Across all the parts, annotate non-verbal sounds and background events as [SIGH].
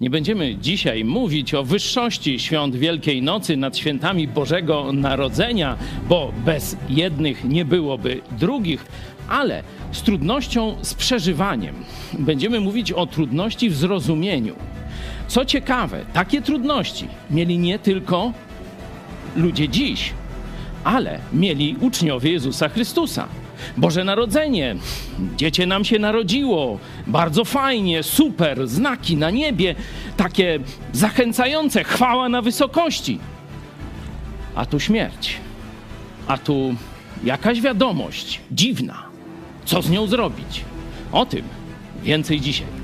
Nie będziemy dzisiaj mówić o wyższości świąt Wielkiej Nocy nad świętami Bożego Narodzenia, bo bez jednych nie byłoby drugich, ale z trudnością z przeżywaniem. Będziemy mówić o trudności w zrozumieniu. Co ciekawe, takie trudności mieli nie tylko ludzie dziś, ale mieli uczniowie Jezusa Chrystusa. Boże Narodzenie, dziecię nam się narodziło, bardzo fajnie, super, znaki na niebie, takie zachęcające, chwała na wysokości. A tu śmierć, a tu jakaś wiadomość dziwna. Co z nią zrobić? O tym więcej dzisiaj.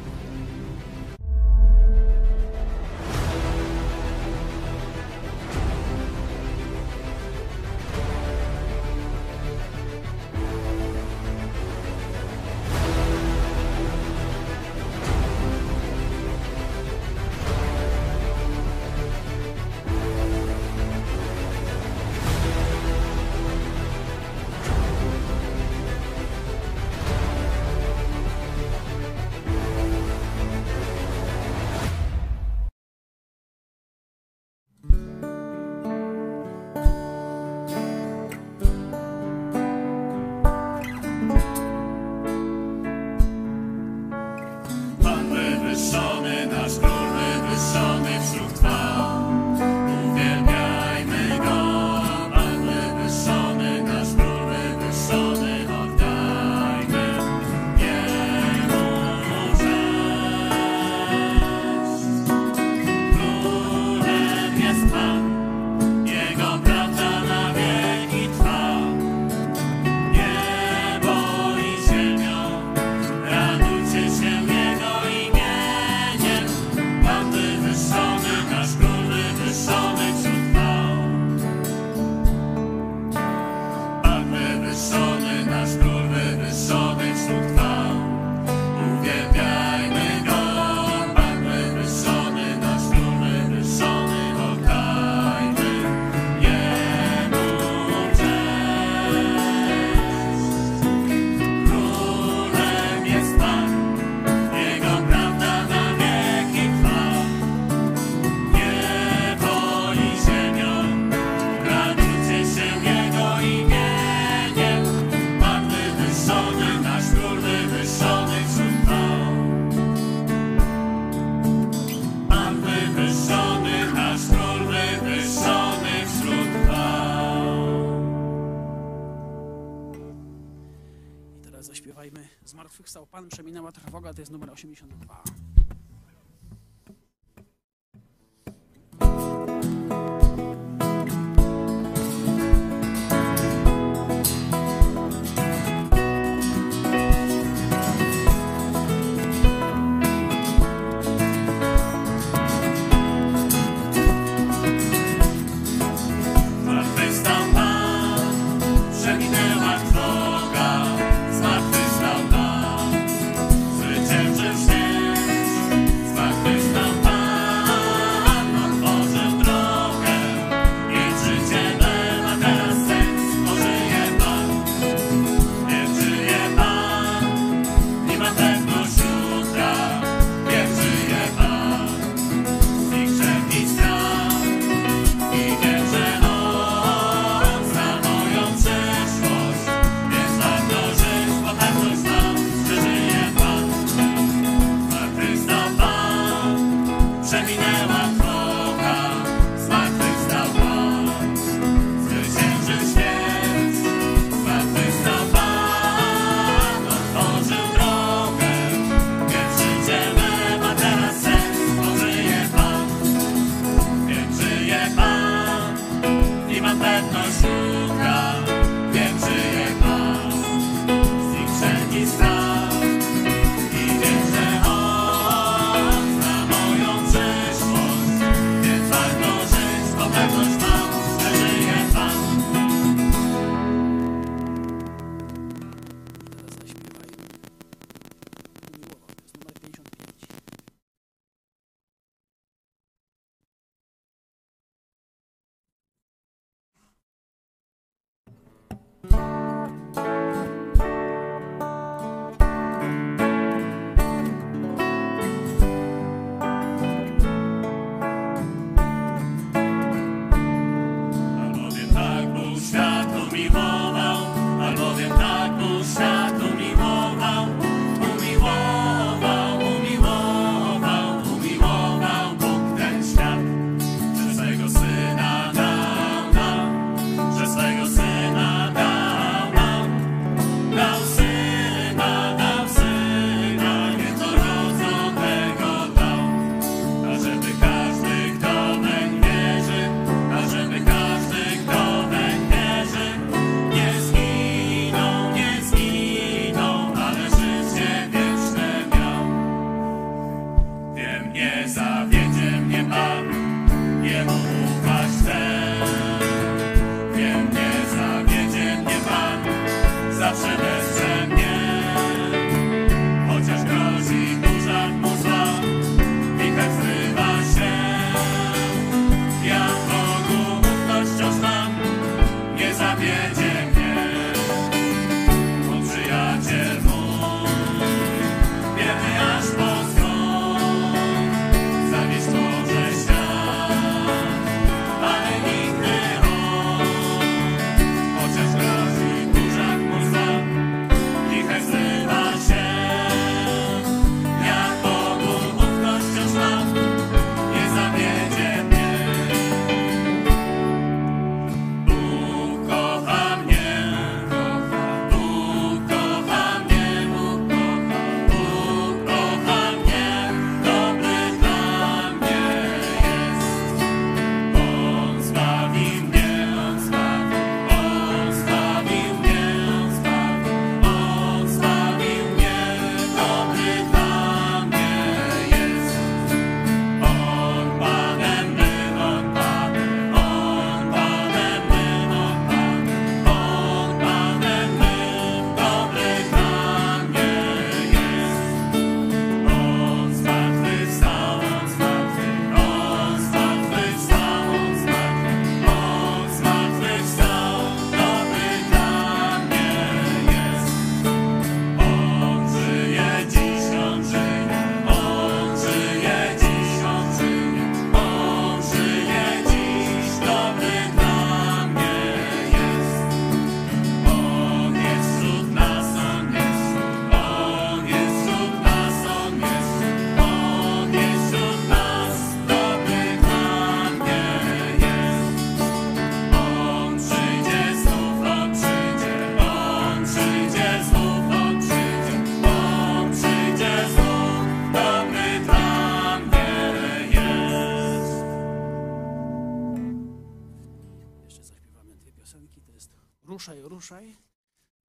azúcar.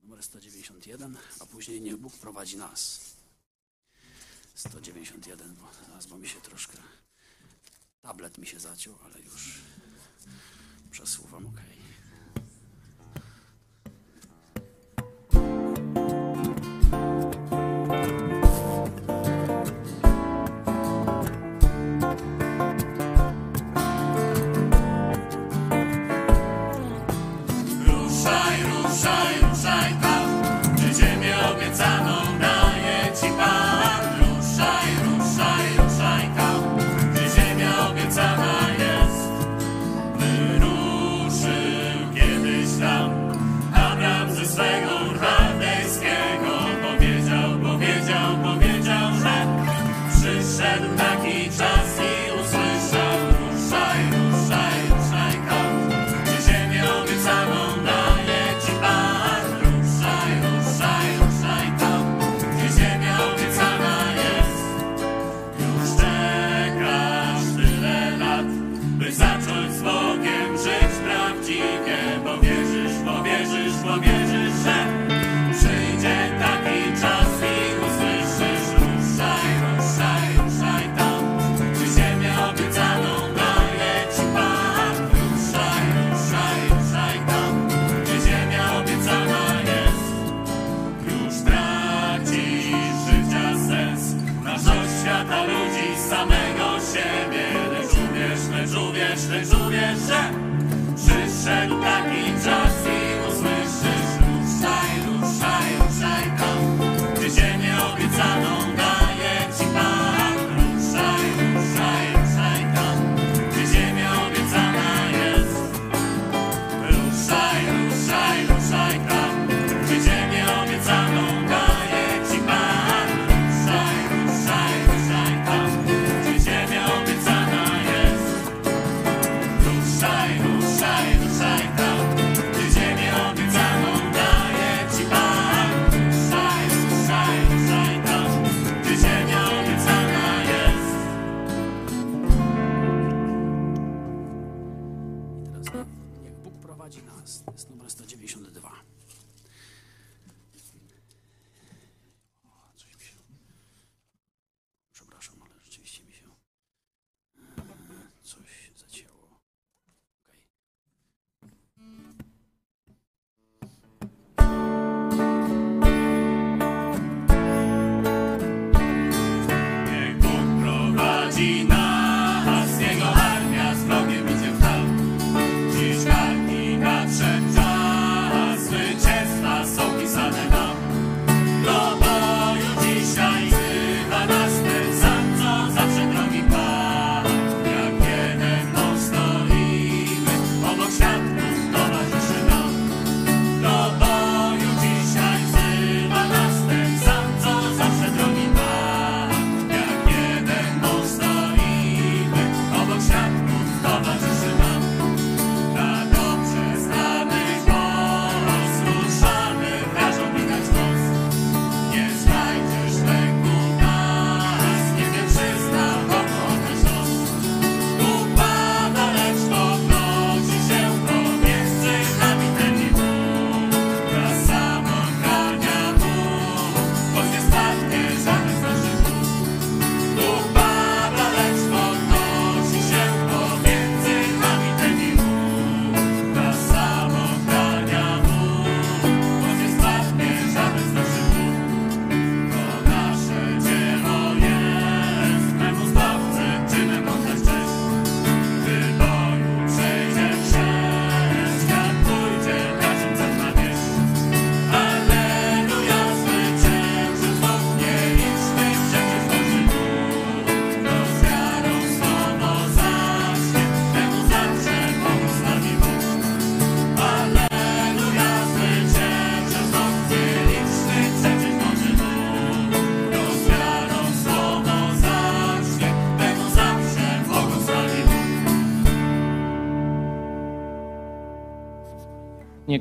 numer 191, a później niech Bóg prowadzi nas. 191, bo zaraz, bo mi się troszkę tablet mi się zaciął, ale Time.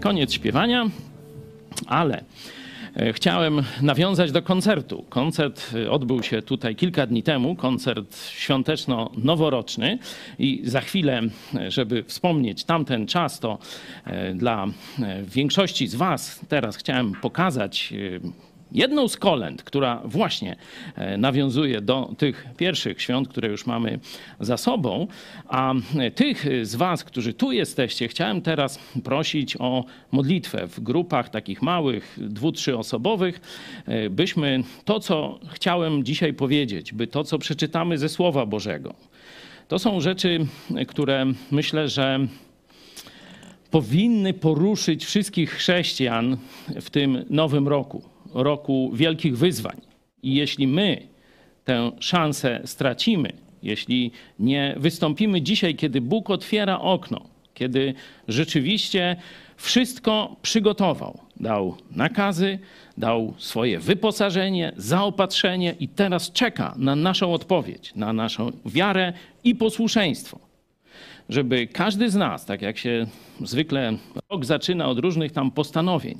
koniec śpiewania, ale e, chciałem nawiązać do koncertu. Koncert e, odbył się tutaj kilka dni temu, koncert świąteczno-noworoczny i za chwilę, e, żeby wspomnieć tamten czas, to dla większości z Was teraz chciałem pokazać jedną z kolęd, która właśnie e, nawiązuje do tych pierwszych świąt, które już mamy za sobą. A e, tych z Was, którzy tu jesteście, chciałem teraz prosić o modlitwę w grupach takich małych, dwu, trzyosobowych, e, byśmy to, co chciałem dzisiaj powiedzieć, by to, co przeczytamy ze Słowa Bożego, to są rzeczy, które myślę, że powinny poruszyć wszystkich chrześcijan w tym nowym roku, roku wielkich wyzwań. I jeśli my tę szansę stracimy, jeśli nie wystąpimy dzisiaj, kiedy Bóg otwiera okno, kiedy rzeczywiście wszystko przygotował, dał nakazy, dał swoje wyposażenie, zaopatrzenie i teraz czeka na naszą odpowiedź, na naszą wiarę i posłuszeństwo żeby każdy z nas, tak jak się zwykle rok zaczyna od różnych tam postanowień,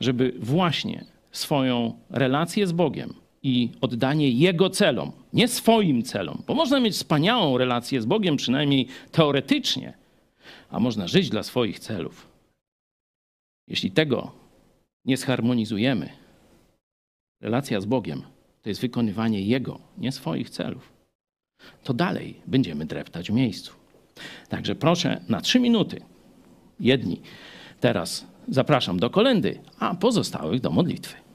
żeby właśnie swoją relację z Bogiem i oddanie Jego celom, nie swoim celom, bo można mieć wspaniałą relację z Bogiem, przynajmniej teoretycznie, a można żyć dla swoich celów. Jeśli tego nie zharmonizujemy, relacja z Bogiem to jest wykonywanie Jego, nie swoich celów, to dalej będziemy dreptać w miejscu. Także proszę na trzy minuty. Jedni teraz zapraszam do kolendy, a pozostałych do modlitwy.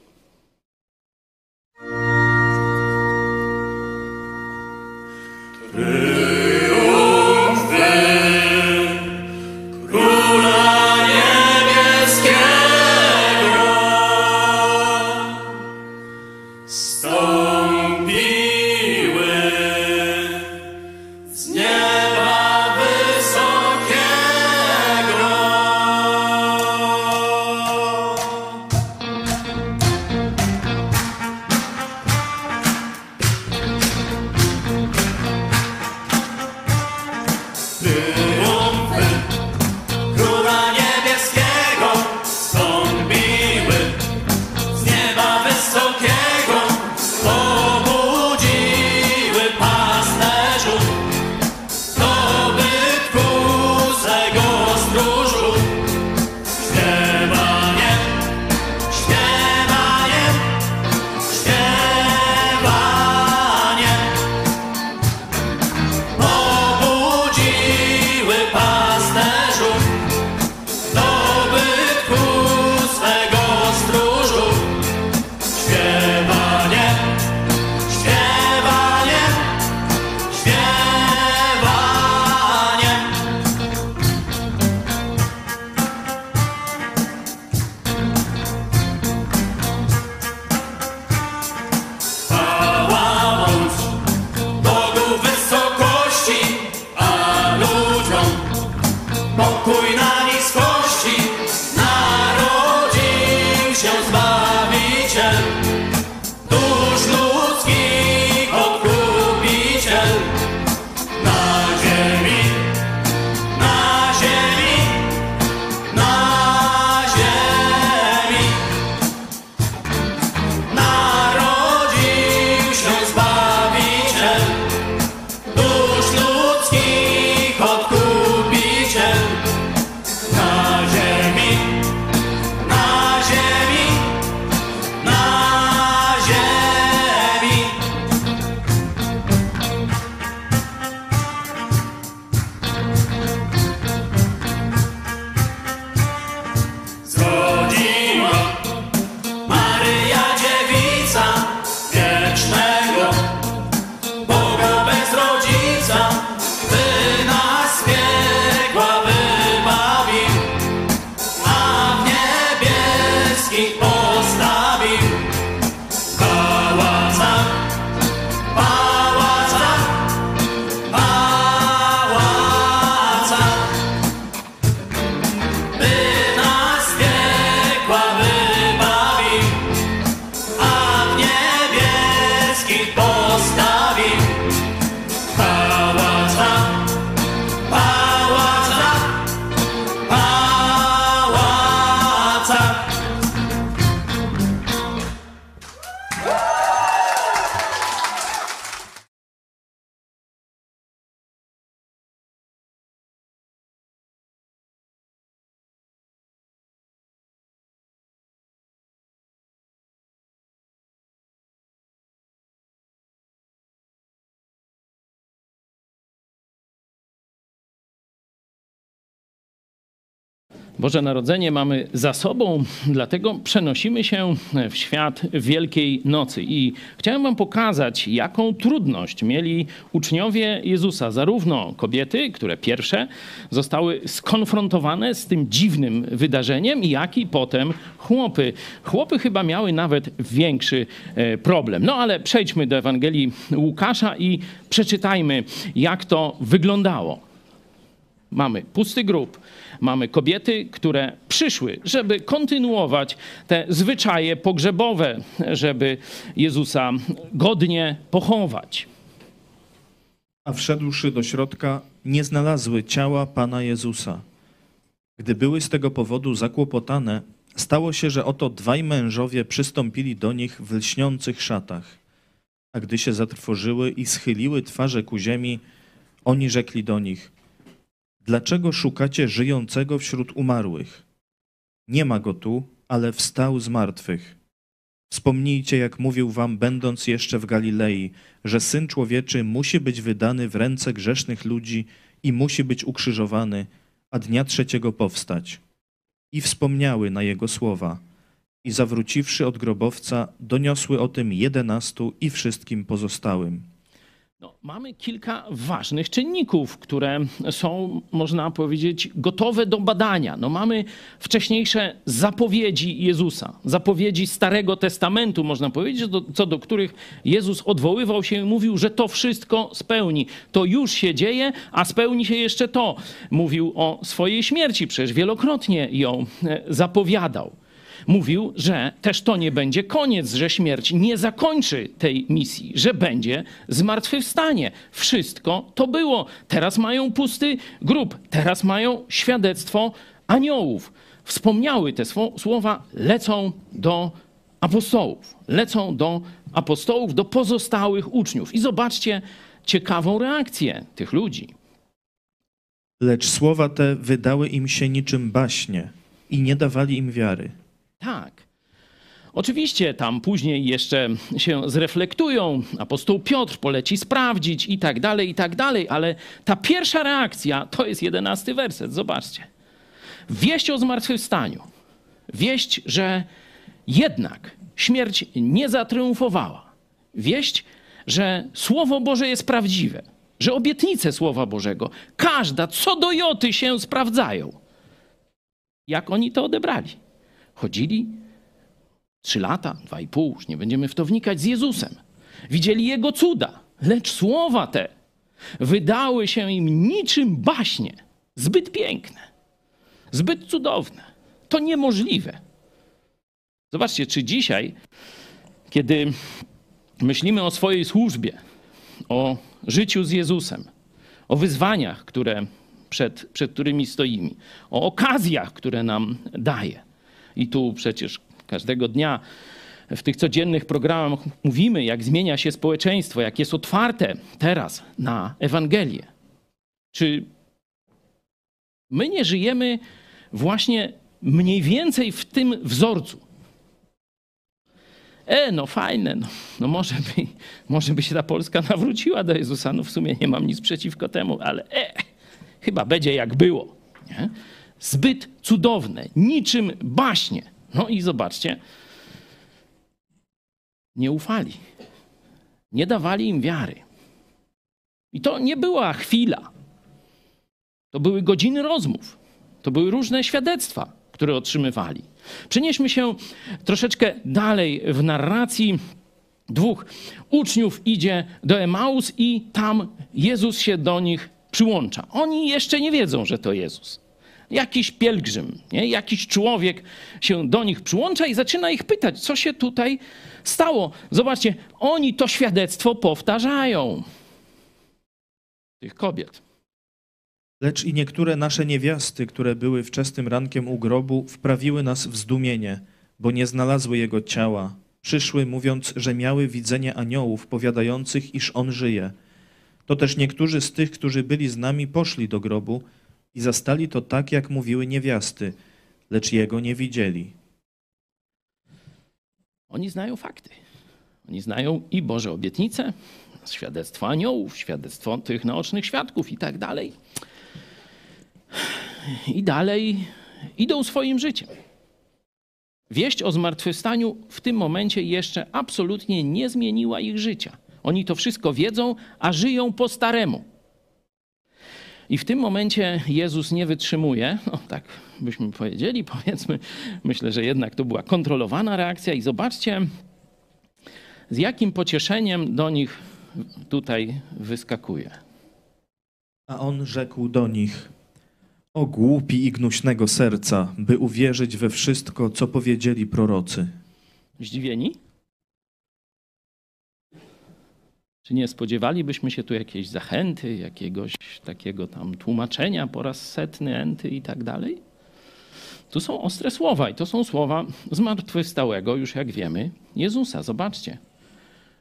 Boże Narodzenie mamy za sobą, dlatego przenosimy się w świat Wielkiej Nocy. I chciałem Wam pokazać, jaką trudność mieli uczniowie Jezusa, zarówno kobiety, które pierwsze zostały skonfrontowane z tym dziwnym wydarzeniem, jak i potem chłopy. Chłopy chyba miały nawet większy e, problem. No ale przejdźmy do Ewangelii Łukasza i przeczytajmy, jak to wyglądało. Mamy pusty grób, mamy kobiety, które przyszły, żeby kontynuować te zwyczaje pogrzebowe, żeby Jezusa godnie pochować. A wszedłszy do środka, nie znalazły ciała Pana Jezusa. Gdy były z tego powodu zakłopotane, stało się, że oto dwaj mężowie przystąpili do nich w lśniących szatach. A gdy się zatrwożyły i schyliły twarze ku ziemi, oni rzekli do nich: Dlaczego szukacie żyjącego wśród umarłych? Nie ma go tu, ale wstał z martwych. Wspomnijcie, jak mówił wam, będąc jeszcze w Galilei, że syn człowieczy musi być wydany w ręce grzesznych ludzi i musi być ukrzyżowany, a dnia trzeciego powstać. I wspomniały na jego słowa. I zawróciwszy od grobowca, doniosły o tym jedenastu i wszystkim pozostałym. No, mamy kilka ważnych czynników, które są, można powiedzieć, gotowe do badania. No, mamy wcześniejsze zapowiedzi Jezusa, zapowiedzi Starego Testamentu, można powiedzieć, do, co do których Jezus odwoływał się i mówił, że to wszystko spełni. To już się dzieje, a spełni się jeszcze to. Mówił o swojej śmierci, przecież wielokrotnie ją e, zapowiadał mówił, że też to nie będzie koniec, że śmierć nie zakończy tej misji, że będzie zmartwychwstanie. Wszystko to było. Teraz mają pusty grób, teraz mają świadectwo aniołów. Wspomniały te słowa, lecą do apostołów, lecą do apostołów, do pozostałych uczniów. I zobaczcie ciekawą reakcję tych ludzi. Lecz słowa te wydały im się niczym baśnie i nie dawali im wiary. Tak. Oczywiście tam później jeszcze się zreflektują, apostoł Piotr poleci sprawdzić i tak dalej, i tak dalej, ale ta pierwsza reakcja to jest jedenasty werset, zobaczcie. Wieść o zmartwychwstaniu, wieść, że jednak śmierć nie zatriumfowała, wieść, że Słowo Boże jest prawdziwe, że obietnice Słowa Bożego, każda co do joty się sprawdzają. Jak oni to odebrali? Chodzili trzy lata, dwa i pół, już nie będziemy w to wnikać, z Jezusem. Widzieli Jego cuda, lecz słowa te wydały się im niczym baśnie, zbyt piękne, zbyt cudowne. To niemożliwe. Zobaczcie, czy dzisiaj, kiedy myślimy o swojej służbie, o życiu z Jezusem, o wyzwaniach, które przed, przed którymi stoimy, o okazjach, które nam daje, i tu przecież każdego dnia w tych codziennych programach mówimy, jak zmienia się społeczeństwo, jak jest otwarte teraz na Ewangelię. Czy my nie żyjemy właśnie mniej więcej w tym wzorcu? E, no fajne, no, no może, by, może by się ta Polska nawróciła do Jezusa. No w sumie nie mam nic przeciwko temu, ale e, chyba będzie jak było. Nie? Zbyt cudowne, niczym baśnie. No i zobaczcie, nie ufali, nie dawali im wiary. I to nie była chwila. To były godziny rozmów, to były różne świadectwa, które otrzymywali. Przenieśmy się troszeczkę dalej w narracji. Dwóch uczniów idzie do Emaus i tam Jezus się do nich przyłącza. Oni jeszcze nie wiedzą, że to Jezus jakiś pielgrzym, nie? jakiś człowiek się do nich przyłącza i zaczyna ich pytać, co się tutaj stało. Zobaczcie, oni to świadectwo powtarzają. Tych kobiet. Lecz i niektóre nasze niewiasty, które były wczesnym rankiem u grobu, wprawiły nas w zdumienie, bo nie znalazły jego ciała. Przyszły, mówiąc, że miały widzenie aniołów, powiadających, iż on żyje. To też niektórzy z tych, którzy byli z nami, poszli do grobu i zastali to tak, jak mówiły niewiasty, lecz jego nie widzieli. Oni znają fakty. Oni znają i Boże obietnice, świadectwo aniołów, świadectwo tych naocznych świadków i tak dalej. I dalej idą swoim życiem. Wieść o zmartwychwstaniu w tym momencie jeszcze absolutnie nie zmieniła ich życia. Oni to wszystko wiedzą, a żyją po staremu. I w tym momencie Jezus nie wytrzymuje, no tak byśmy powiedzieli, [LAUGHS] powiedzmy, myślę, że jednak to była kontrolowana reakcja. I zobaczcie, z jakim pocieszeniem do nich tutaj wyskakuje. A on rzekł do nich: O głupi i gnuśnego serca, by uwierzyć we wszystko, co powiedzieli prorocy. Zdziwieni? Czy nie spodziewalibyśmy się tu jakiejś zachęty, jakiegoś takiego tam tłumaczenia po raz setny, enty i tak dalej? Tu są ostre słowa i to są słowa zmartwychwstałego, już jak wiemy, Jezusa. Zobaczcie.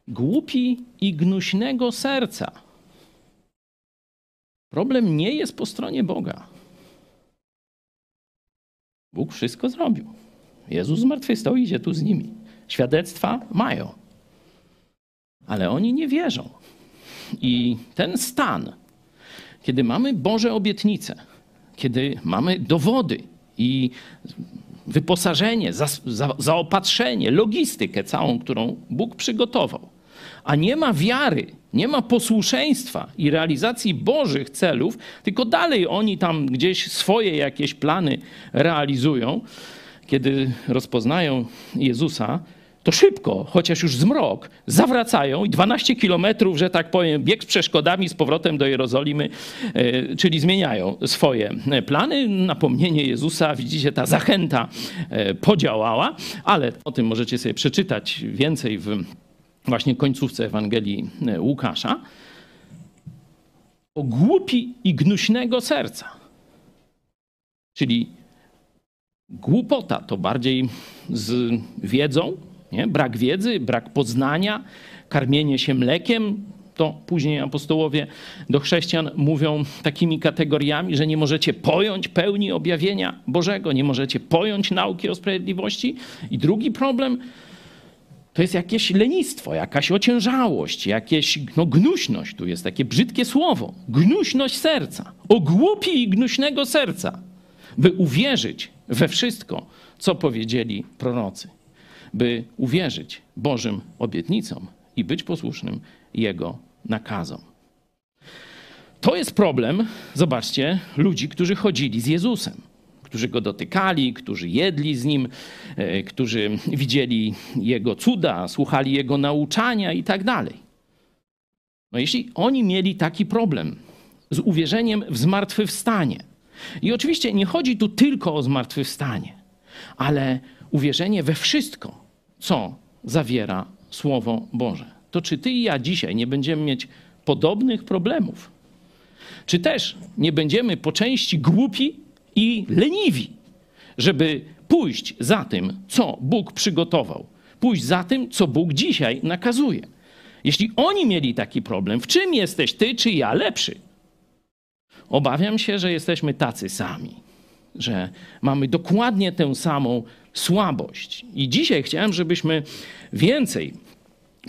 Głupi i gnuśnego serca. Problem nie jest po stronie Boga. Bóg wszystko zrobił. Jezus zmartwychwstał, idzie tu z nimi. Świadectwa mają. Ale oni nie wierzą. I ten stan, kiedy mamy Boże obietnice, kiedy mamy dowody i wyposażenie, za, za, zaopatrzenie, logistykę całą, którą Bóg przygotował, a nie ma wiary, nie ma posłuszeństwa i realizacji Bożych celów, tylko dalej oni tam gdzieś swoje jakieś plany realizują, kiedy rozpoznają Jezusa, to szybko, chociaż już zmrok, zawracają i 12 kilometrów, że tak powiem, bieg z przeszkodami z powrotem do Jerozolimy, e, czyli zmieniają swoje plany. Napomnienie Jezusa, widzicie, ta zachęta e, podziałała, ale o tym możecie sobie przeczytać więcej w właśnie końcówce Ewangelii e, Łukasza. O głupi i gnuśnego serca. Czyli głupota to bardziej z wiedzą, nie? Brak wiedzy, brak poznania, karmienie się mlekiem. To później apostołowie do chrześcijan mówią takimi kategoriami, że nie możecie pojąć pełni objawienia Bożego, nie możecie pojąć nauki o sprawiedliwości. I drugi problem to jest jakieś lenistwo, jakaś ociężałość, jakieś no, gnuśność. Tu jest takie brzydkie słowo. Gnuśność serca. O głupi i gnuśnego serca, by uwierzyć we wszystko, co powiedzieli prorocy by uwierzyć Bożym obietnicom i być posłusznym Jego nakazom. To jest problem, zobaczcie, ludzi, którzy chodzili z Jezusem, którzy go dotykali, którzy jedli z nim, e, którzy widzieli jego cuda, słuchali jego nauczania i tak dalej. No jeśli oni mieli taki problem z uwierzeniem w zmartwychwstanie, i oczywiście nie chodzi tu tylko o zmartwychwstanie, ale uwierzenie we wszystko, co zawiera Słowo Boże. To czy ty i ja dzisiaj nie będziemy mieć podobnych problemów? Czy też nie będziemy po części głupi i leniwi, żeby pójść za tym, co Bóg przygotował, pójść za tym, co Bóg dzisiaj nakazuje? Jeśli oni mieli taki problem, w czym jesteś ty czy ja lepszy? Obawiam się, że jesteśmy tacy sami, że mamy dokładnie tę samą słabość. I dzisiaj chciałem, żebyśmy więcej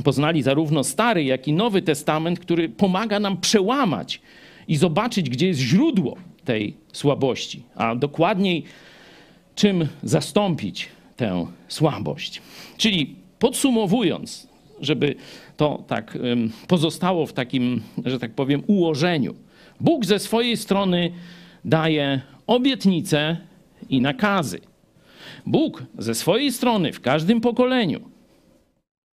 poznali zarówno Stary, jak i Nowy Testament, który pomaga nam przełamać i zobaczyć, gdzie jest źródło tej słabości, a dokładniej czym zastąpić tę słabość. Czyli podsumowując, żeby to tak pozostało w takim, że tak powiem, ułożeniu. Bóg ze swojej strony daje obietnice i nakazy. Bóg ze swojej strony w każdym pokoleniu,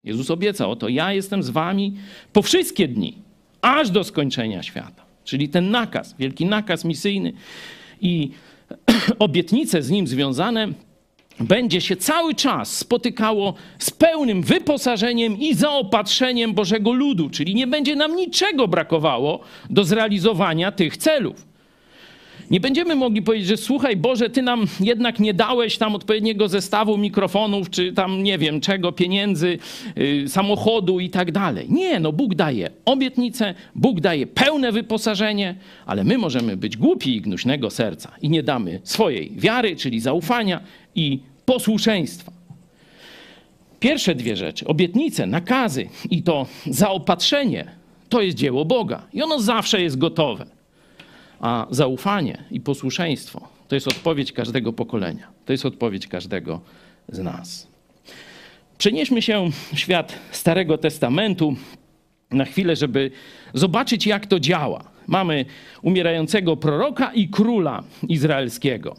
Jezus obiecał, oto ja jestem z wami po wszystkie dni, aż do skończenia świata. Czyli ten nakaz, wielki nakaz misyjny i [CLEARS THROAT] obietnice z nim związane będzie się cały czas spotykało z pełnym wyposażeniem i zaopatrzeniem Bożego ludu, czyli nie będzie nam niczego brakowało do zrealizowania tych celów. Nie będziemy mogli powiedzieć, że słuchaj Boże, Ty nam jednak nie dałeś tam odpowiedniego zestawu mikrofonów, czy tam nie wiem czego, pieniędzy, yy, samochodu i tak dalej. Nie, no Bóg daje obietnicę, Bóg daje pełne wyposażenie, ale my możemy być głupi i gnuśnego serca i nie damy swojej wiary, czyli zaufania i posłuszeństwa. Pierwsze dwie rzeczy, obietnice, nakazy i to zaopatrzenie, to jest dzieło Boga i ono zawsze jest gotowe. A zaufanie i posłuszeństwo To jest odpowiedź każdego pokolenia. To jest odpowiedź każdego z nas. Przenieśmy się w świat Starego Testamentu na chwilę, żeby zobaczyć, jak to działa. Mamy umierającego proroka i króla izraelskiego.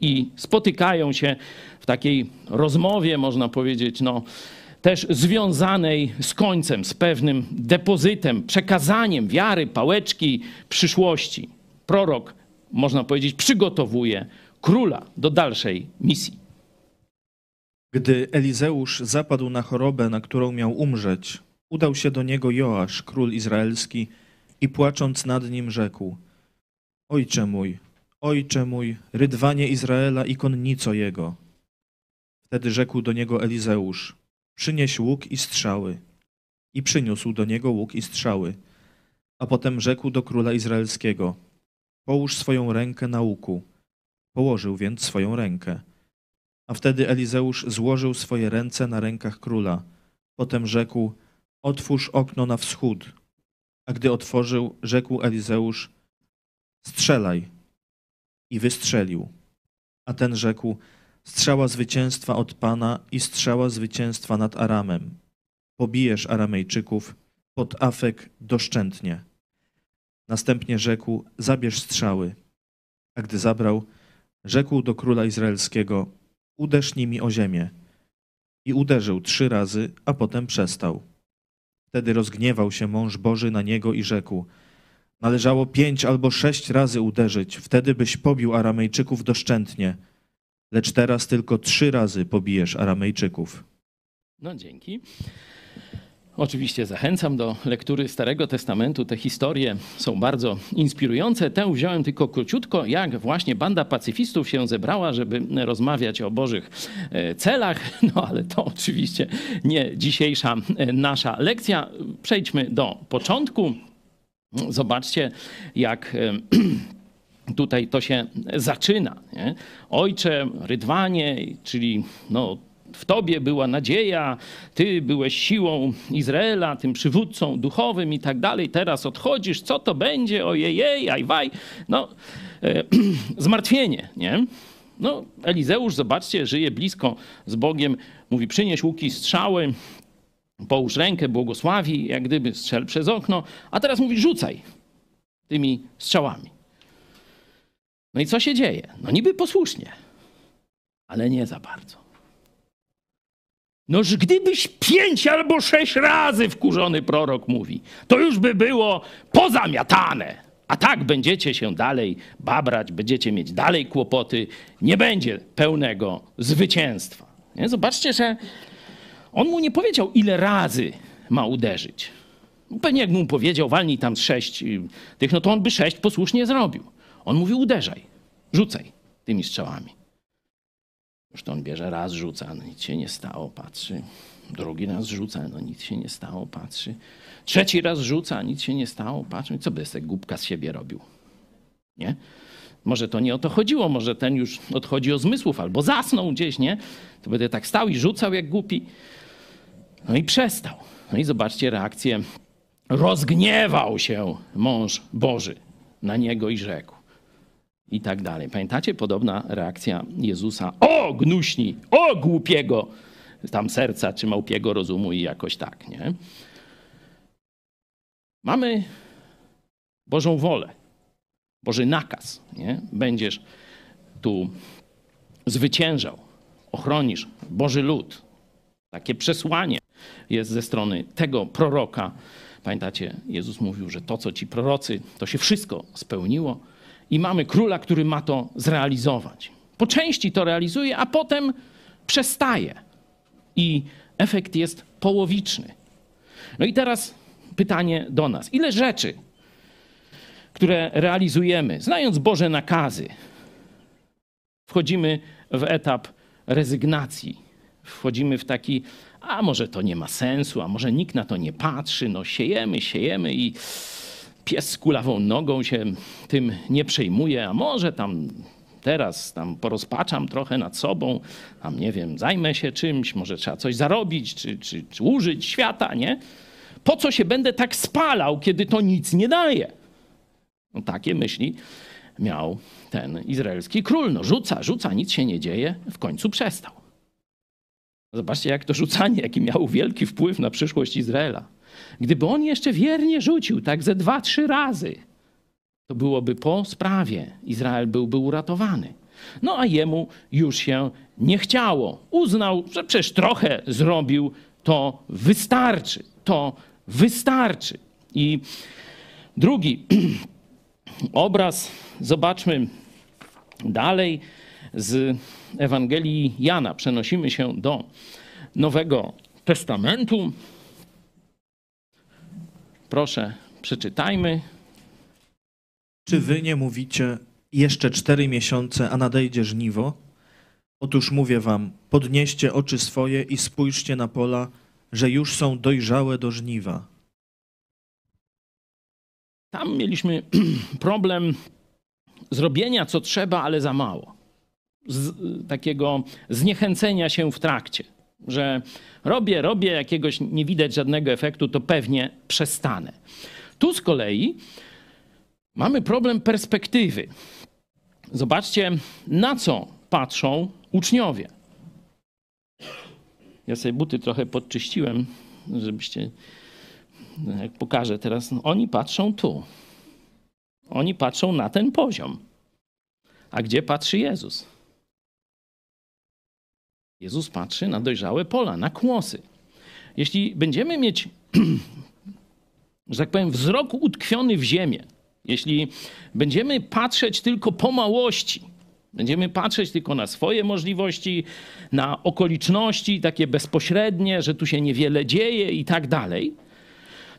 I spotykają się w takiej rozmowie, można powiedzieć, no, też związanej z końcem, z pewnym depozytem, przekazaniem wiary, pałeczki przyszłości. Prorok, można powiedzieć, przygotowuje króla do dalszej misji. Gdy Elizeusz zapadł na chorobę, na którą miał umrzeć, udał się do niego Joasz, król izraelski, i płacząc nad nim rzekł: Ojcze mój, ojcze mój, rydwanie Izraela i konnico jego. Wtedy rzekł do niego Elizeusz: Przynieś łuk i strzały. I przyniósł do niego łuk i strzały. A potem rzekł do króla izraelskiego: Połóż swoją rękę na łuku. Położył więc swoją rękę. A wtedy Elizeusz złożył swoje ręce na rękach króla. Potem rzekł: Otwórz okno na wschód. A gdy otworzył, rzekł Elizeusz: Strzelaj. I wystrzelił. A ten rzekł: Strzała zwycięstwa od Pana i strzała zwycięstwa nad Aramem. Pobijesz Aramejczyków, pod Afek doszczętnie. Następnie rzekł: Zabierz strzały. A gdy zabrał, rzekł do króla izraelskiego: Uderz nimi o ziemię. I uderzył trzy razy, a potem przestał. Wtedy rozgniewał się mąż Boży na niego i rzekł: Należało pięć albo sześć razy uderzyć, wtedy byś pobił Aramejczyków doszczętnie. Lecz teraz tylko trzy razy pobijesz Aramejczyków. No dzięki. Oczywiście zachęcam do lektury Starego Testamentu. Te historie są bardzo inspirujące. Tę wziąłem tylko króciutko, jak właśnie banda pacyfistów się zebrała, żeby rozmawiać o Bożych e, celach. [LAUGHS] No ale to oczywiście nie dzisiejsza e, nasza lekcja. Przejdźmy do początku. Zobaczcie, jak e, [CLEARS THROAT] tutaj to się zaczyna. Nie? Ojcze, rydwanie, czyli no, w Tobie była nadzieja, Ty byłeś siłą Izraela, tym przywódcą duchowym i tak dalej. Teraz odchodzisz, co to będzie? Ojej, ajwaj. No, e, [CLEARS THROAT] zmartwienie, nie? No, Elizeusz, zobaczcie, żyje blisko z Bogiem. Mówi, przynieś łuki, strzały, połóż rękę, błogosławi, jak gdyby strzel przez okno. A teraz mówi, rzucaj tymi strzałami. No i co się dzieje? No niby posłusznie, ale nie za bardzo. Noż gdybyś pięć albo sześć razy wkurzony prorok mówi, to już by było pozamiatane. A tak będziecie się dalej babrać, będziecie mieć dalej kłopoty, nie będzie pełnego zwycięstwa. Nie? Zobaczcie, że on mu nie powiedział, ile razy ma uderzyć. Pewnie jak mu powiedział, walnij tam sześć y, tych, no to on by sześć posłusznie zrobił. On mówi, uderzaj, rzucaj tymi strzałami. To on bierze raz, rzuca, no nic się nie stało, patrzy. Drugi raz rzuca, no nic się nie stało, patrzy. Trzeci raz rzuca, nic się nie stało, patrzy. Co by sobie głupka z siebie robił? Nie? Może to nie o to chodziło, może ten już odchodzi o zmysłów albo zasnął gdzieś, nie? To będę tak stał i rzucał jak głupi. No i przestał. No i zobaczcie reakcję. Rozgniewał się mąż Boży na niego i rzekł i tak dalej. Pamiętacie? Podobna reakcja Jezusa. O, gnuśni! O, głupiego! Tam serca czy małpiego rozumu i jakoś tak, nie? Mamy Bożą wolę, Boży nakaz, nie? Będziesz tu zwyciężał, ochronisz Boży lud. Takie przesłanie jest ze strony tego proroka. Pamiętacie, Jezus mówił, że to, co ci prorocy, to się wszystko spełniło i mamy króla, który ma to zrealizować. Po części to realizuje, a potem przestaje. I efekt jest połowiczny. No i teraz pytanie do nas. Ile rzeczy, które realizujemy, znając Boże nakazy, wchodzimy w etap rezygnacji, wchodzimy w taki, a może to nie ma sensu, a może nikt na to nie patrzy, no siejemy, siejemy i pies z kulawą nogą się tym nie przejmuje, a może tam teraz tam porozpaczam trochę nad sobą, tam nie wiem, zajmę się czymś, może trzeba coś zarobić, czy, czy, czy użyć świata, nie? Po co się będę tak spalał, kiedy to nic nie daje? No takie myśli miał ten izraelski król. No rzuca, rzuca, nic się nie dzieje, w końcu przestał. Zobaczcie, jak to rzucanie, jaki miał wielki wpływ na przyszłość Izraela. Gdyby on jeszcze wiernie rzucił, tak ze dwa, trzy razy, to byłoby po sprawie. Izrael byłby uratowany. No a jemu już się nie chciało. Uznał, że przecież trochę zrobił, to wystarczy. To wystarczy. I drugi [CLEARS THROAT] obraz, zobaczmy dalej z Ewangelii Jana. Przenosimy się do Nowego Testamentu. Proszę, przeczytajmy. Czy wy nie mówicie, jeszcze cztery miesiące, a nadejdzie żniwo? Otóż mówię wam, podnieście oczy swoje i spójrzcie na pola, że już są dojrzałe do żniwa. Tam mieliśmy [CLEARS THROAT] problem zrobienia co trzeba, ale za mało. Z, takiego zniechęcenia się w trakcie, że robię, robię, jakiegoś nie widać żadnego efektu, to pewnie przestanę. Tu z kolei mamy problem perspektywy. Zobaczcie, na co patrzą uczniowie. Ja sobie buty trochę podczyściłem, żebyście, jak pokażę teraz, no oni patrzą tu. Oni patrzą na ten poziom. A gdzie patrzy Jezus? Jezus patrzy na dojrzałe pola, na kłosy. Jeśli będziemy mieć, [CLEARS THROAT] że tak powiem, wzrok utkwiony w ziemię, jeśli będziemy patrzeć tylko po małości, będziemy patrzeć tylko na swoje możliwości, na okoliczności takie bezpośrednie, że tu się niewiele dzieje i tak dalej,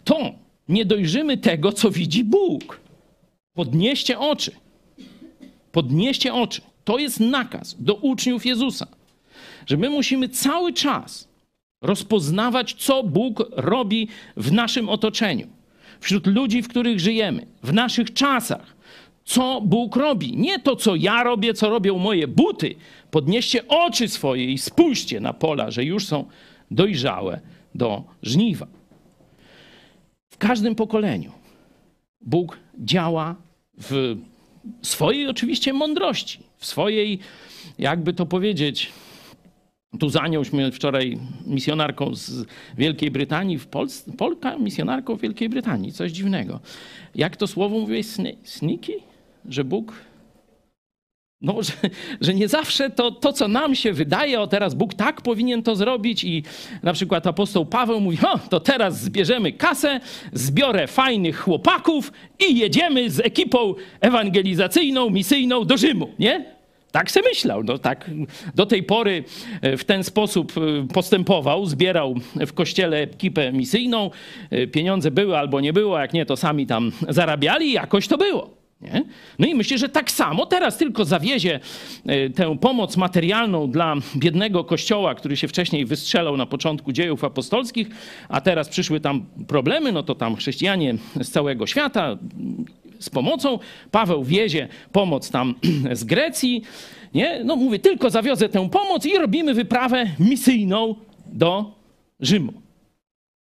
to nie dojrzymy tego, co widzi Bóg. Podnieście oczy. Podnieście oczy. To jest nakaz do uczniów Jezusa, że my musimy cały czas rozpoznawać, co Bóg robi w naszym otoczeniu, wśród ludzi, w których żyjemy, w naszych czasach. Co Bóg robi? Nie to, co ja robię, co robią moje buty. Podnieście oczy swoje i spójrzcie na pola, że już są dojrzałe do żniwa. W każdym pokoleniu Bóg działa w swojej oczywiście mądrości, w swojej, jakby to powiedzieć, tu zaniąłśmy wczoraj misjonarką z Wielkiej Brytanii, w Polsce, Polka misjonarką w Wielkiej Brytanii, coś dziwnego. Jak to słowo mówię, sniki? Że Bóg no, że, że, nie zawsze to, to, co nam się wydaje, o teraz Bóg tak powinien to zrobić i na przykład apostoł Paweł mówi, o, to teraz zbierzemy kasę, zbiorę fajnych chłopaków i jedziemy z ekipą ewangelizacyjną, misyjną do Rzymu, nie? Tak se myślał. No, tak do tej pory e, w ten sposób e, postępował, zbierał w kościele ekipę misyjną, e, pieniądze były albo nie było, jak nie, to sami tam zarabiali i jakoś to było. Nie? No i myślę, że tak samo teraz tylko zawiezie tę pomoc materialną dla biednego kościoła, który się wcześniej wystrzelał na początku dziejów apostolskich, a teraz przyszły tam problemy, no to tam chrześcijanie z całego świata z pomocą. Paweł wiezie pomoc tam [CLEARS THROAT] z Grecji. Nie? No mówię, tylko zawiozę tę pomoc i robimy wyprawę misyjną do Rzymu.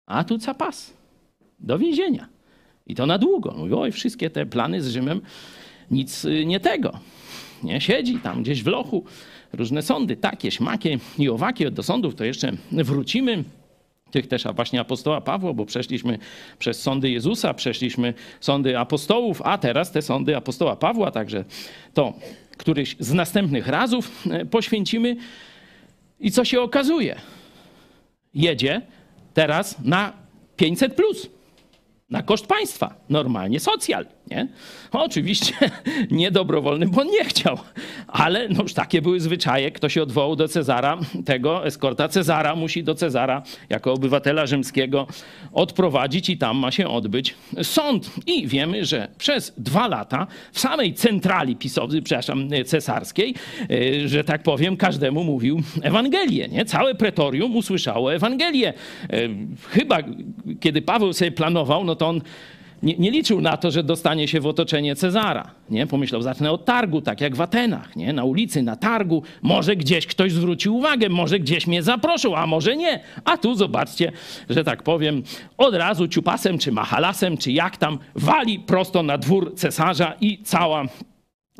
A tu capas, do więzienia. I to na długo. Mówi, oj, wszystkie te plany z Rzymem, nic y, nie tego. Nie siedzi tam gdzieś w lochu, różne sądy, takie, śmakie i owakie. Do sądów to jeszcze wrócimy. Tych też właśnie apostoła Pawła, bo przeszliśmy przez sądy Jezusa, przeszliśmy sądy apostołów, a teraz te sądy apostoła Pawła, także to któryś z następnych razów e, poświęcimy. I co się okazuje? Jedzie teraz na 500 plus na koszt państwa, normalnie socjal. Nie? Oczywiście [LAUGHS] niedobrowolny, bo on nie chciał, ale no już takie były zwyczaje. Kto się odwołał do Cezara, tego eskorta Cezara musi do Cezara jako obywatela rzymskiego odprowadzić i tam ma się odbyć sąd. I wiemy, że przez dwa lata w samej centrali pisowej, przepraszam, cesarskiej, e, że tak powiem, każdemu mówił Ewangelię. Nie? Całe pretorium usłyszało Ewangelię. E, chyba kiedy Paweł sobie planował, no to on nie, nie, liczył na to, że dostanie się w otoczenie Cezara. Nie? Pomyślał, zacznę od targu, tak jak w Atenach, nie? na ulicy, na targu. Może gdzieś ktoś zwróci uwagę, może gdzieś mnie zaproszą, a może nie. A tu zobaczcie, że tak powiem, od razu ciupasem, czy mahalasem, czy jak tam, wali prosto na dwór cesarza i cała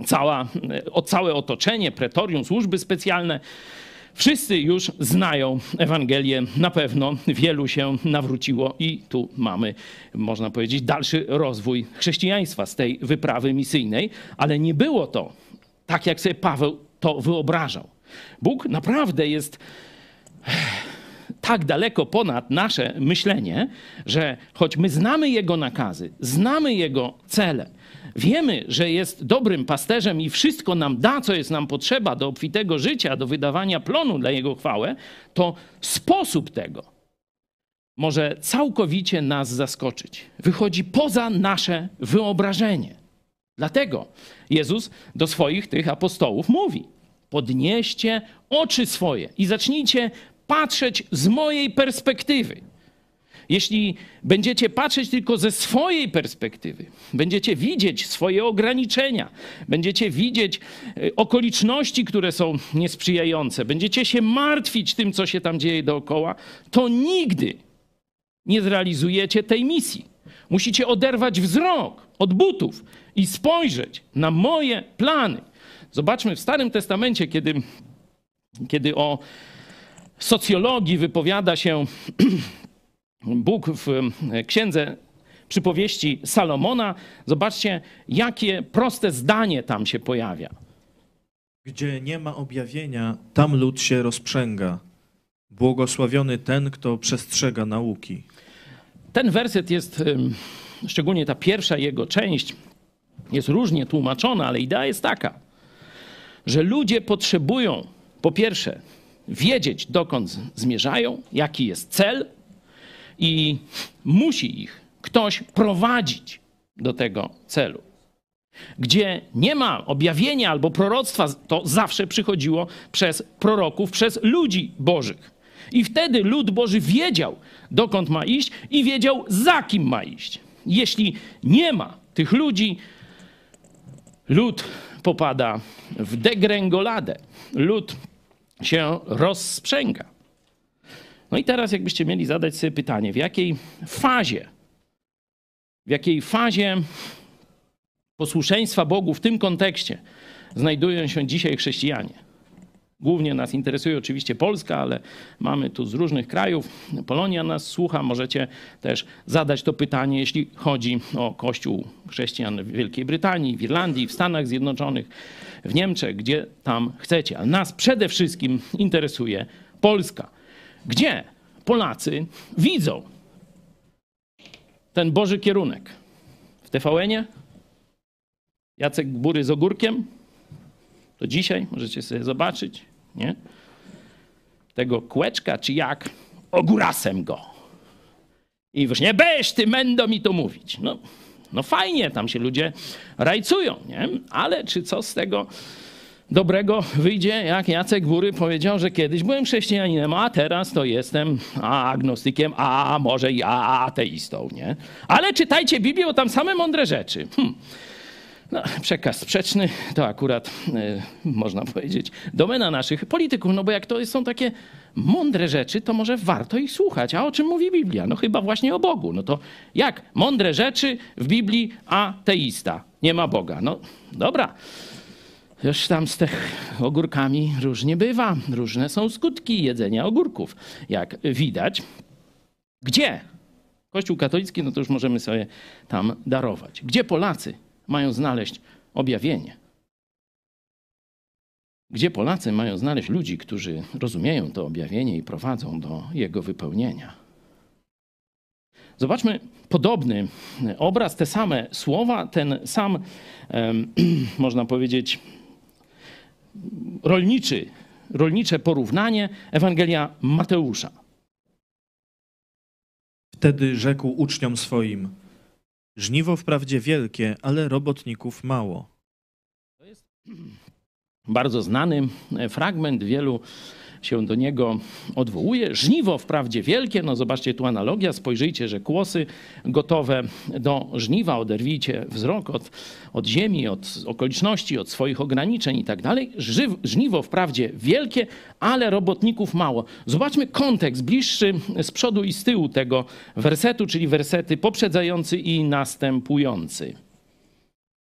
cała, o całe otoczenie, pretorium, służby specjalne. Wszyscy już znają Ewangelię, na pewno wielu się nawróciło i tu mamy, można powiedzieć, dalszy rozwój chrześcijaństwa z tej wyprawy misyjnej, ale nie było to tak, jak sobie Paweł to wyobrażał. Bóg naprawdę jest tak daleko ponad nasze myślenie, że choć my znamy Jego nakazy, znamy Jego cele, wiemy, że jest dobrym pasterzem i wszystko nam da, co jest nam potrzeba do obfitego życia, do wydawania plonu dla Jego chwałę, to sposób tego może całkowicie nas zaskoczyć. Wychodzi poza nasze wyobrażenie. Dlatego Jezus do swoich tych apostołów mówi: Podnieście oczy swoje i zacznijcie patrzeć z mojej perspektywy. Jeśli będziecie patrzeć tylko ze swojej perspektywy, będziecie widzieć swoje ograniczenia, będziecie widzieć e, okoliczności, które są niesprzyjające, będziecie się martwić tym, co się tam dzieje dookoła, to nigdy nie zrealizujecie tej misji. Musicie oderwać wzrok od butów i spojrzeć na moje plany. Zobaczmy w Starym Testamencie, kiedy, kiedy o socjologii wypowiada się [CLEARS THROAT] Bóg w księdze przypowieści Salomona. Zobaczcie, jakie proste zdanie tam się pojawia. Gdzie nie ma objawienia, tam lud się rozprzęga. Błogosławiony ten, kto przestrzega nauki. Ten werset jest, szczególnie ta pierwsza jego część, jest różnie tłumaczona, ale idea jest taka, że ludzie potrzebują po pierwsze wiedzieć, dokąd zmierzają, jaki jest cel, i musi ich ktoś prowadzić do tego celu. Gdzie nie ma objawienia albo proroctwa, to zawsze przychodziło przez proroków, przez ludzi bożych. I wtedy lud Boży wiedział, dokąd ma iść i wiedział, za kim ma iść. Jeśli nie ma tych ludzi, lud popada w degrengoladę. Lud się rozsprzęga. No i teraz, jakbyście mieli zadać sobie pytanie, w jakiej fazie, w jakiej fazie posłuszeństwa Bogu w tym kontekście znajdują się dzisiaj chrześcijanie? Głównie nas interesuje oczywiście Polska, ale mamy tu z różnych krajów. Polonia nas słucha. Możecie też zadać to pytanie, jeśli chodzi o Kościół chrześcijan w Wielkiej Brytanii, w Irlandii, w Stanach Zjednoczonych, w Niemczech, gdzie tam chcecie. A nas przede wszystkim interesuje Polska. Gdzie Polacy widzą ten Boży kierunek? W TVN-ie? Jacek Bury z ogórkiem? To dzisiaj możecie sobie zobaczyć, nie? Tego kłeczka, czy jak? Ogórasem go. I właśnie, beż ty mendo mi to mówić. No, no fajnie, tam się ludzie rajcują, nie? Ale czy co z tego dobrego wyjdzie, jak Jacek Bury powiedział, że kiedyś byłem chrześcijaninem, a teraz to jestem agnostykiem, a może i ateistą, nie? Ale czytajcie Biblię, bo tam same mądre rzeczy. Hm. No, przekaz sprzeczny to akurat, y, można powiedzieć, domena naszych polityków, no bo jak to są takie mądre rzeczy, to może warto ich słuchać. A o czym mówi Biblia? No chyba właśnie o Bogu. No to jak mądre rzeczy w Biblii ateista? Nie ma Boga. No dobra. Już tam z tych ogórkami różnie bywa. Różne są skutki jedzenia ogórków, jak widać. Gdzie? Kościół katolicki, no to już możemy sobie tam darować. Gdzie Polacy mają znaleźć objawienie? Gdzie Polacy mają znaleźć ludzi, którzy rozumieją to objawienie i prowadzą do jego wypełnienia? Zobaczmy podobny obraz, te same słowa, ten sam, [CLEARS THROAT] można powiedzieć, rolniczy, rolnicze porównanie Ewangelia Mateusza. Wtedy rzekł uczniom swoim: Żniwo wprawdzie wielkie, ale robotników mało. To jest bardzo znany fragment wielu się do niego odwołuje. Żniwo wprawdzie wielkie, no zobaczcie tu analogia, spojrzyjcie, że kłosy gotowe do żniwa, oderwijcie wzrok od, od ziemi, od okoliczności, od swoich ograniczeń i tak dalej. Żniwo wprawdzie wielkie, ale robotników mało. Zobaczmy kontekst bliższy z przodu i z tyłu tego wersetu, czyli wersety poprzedzający i następujący.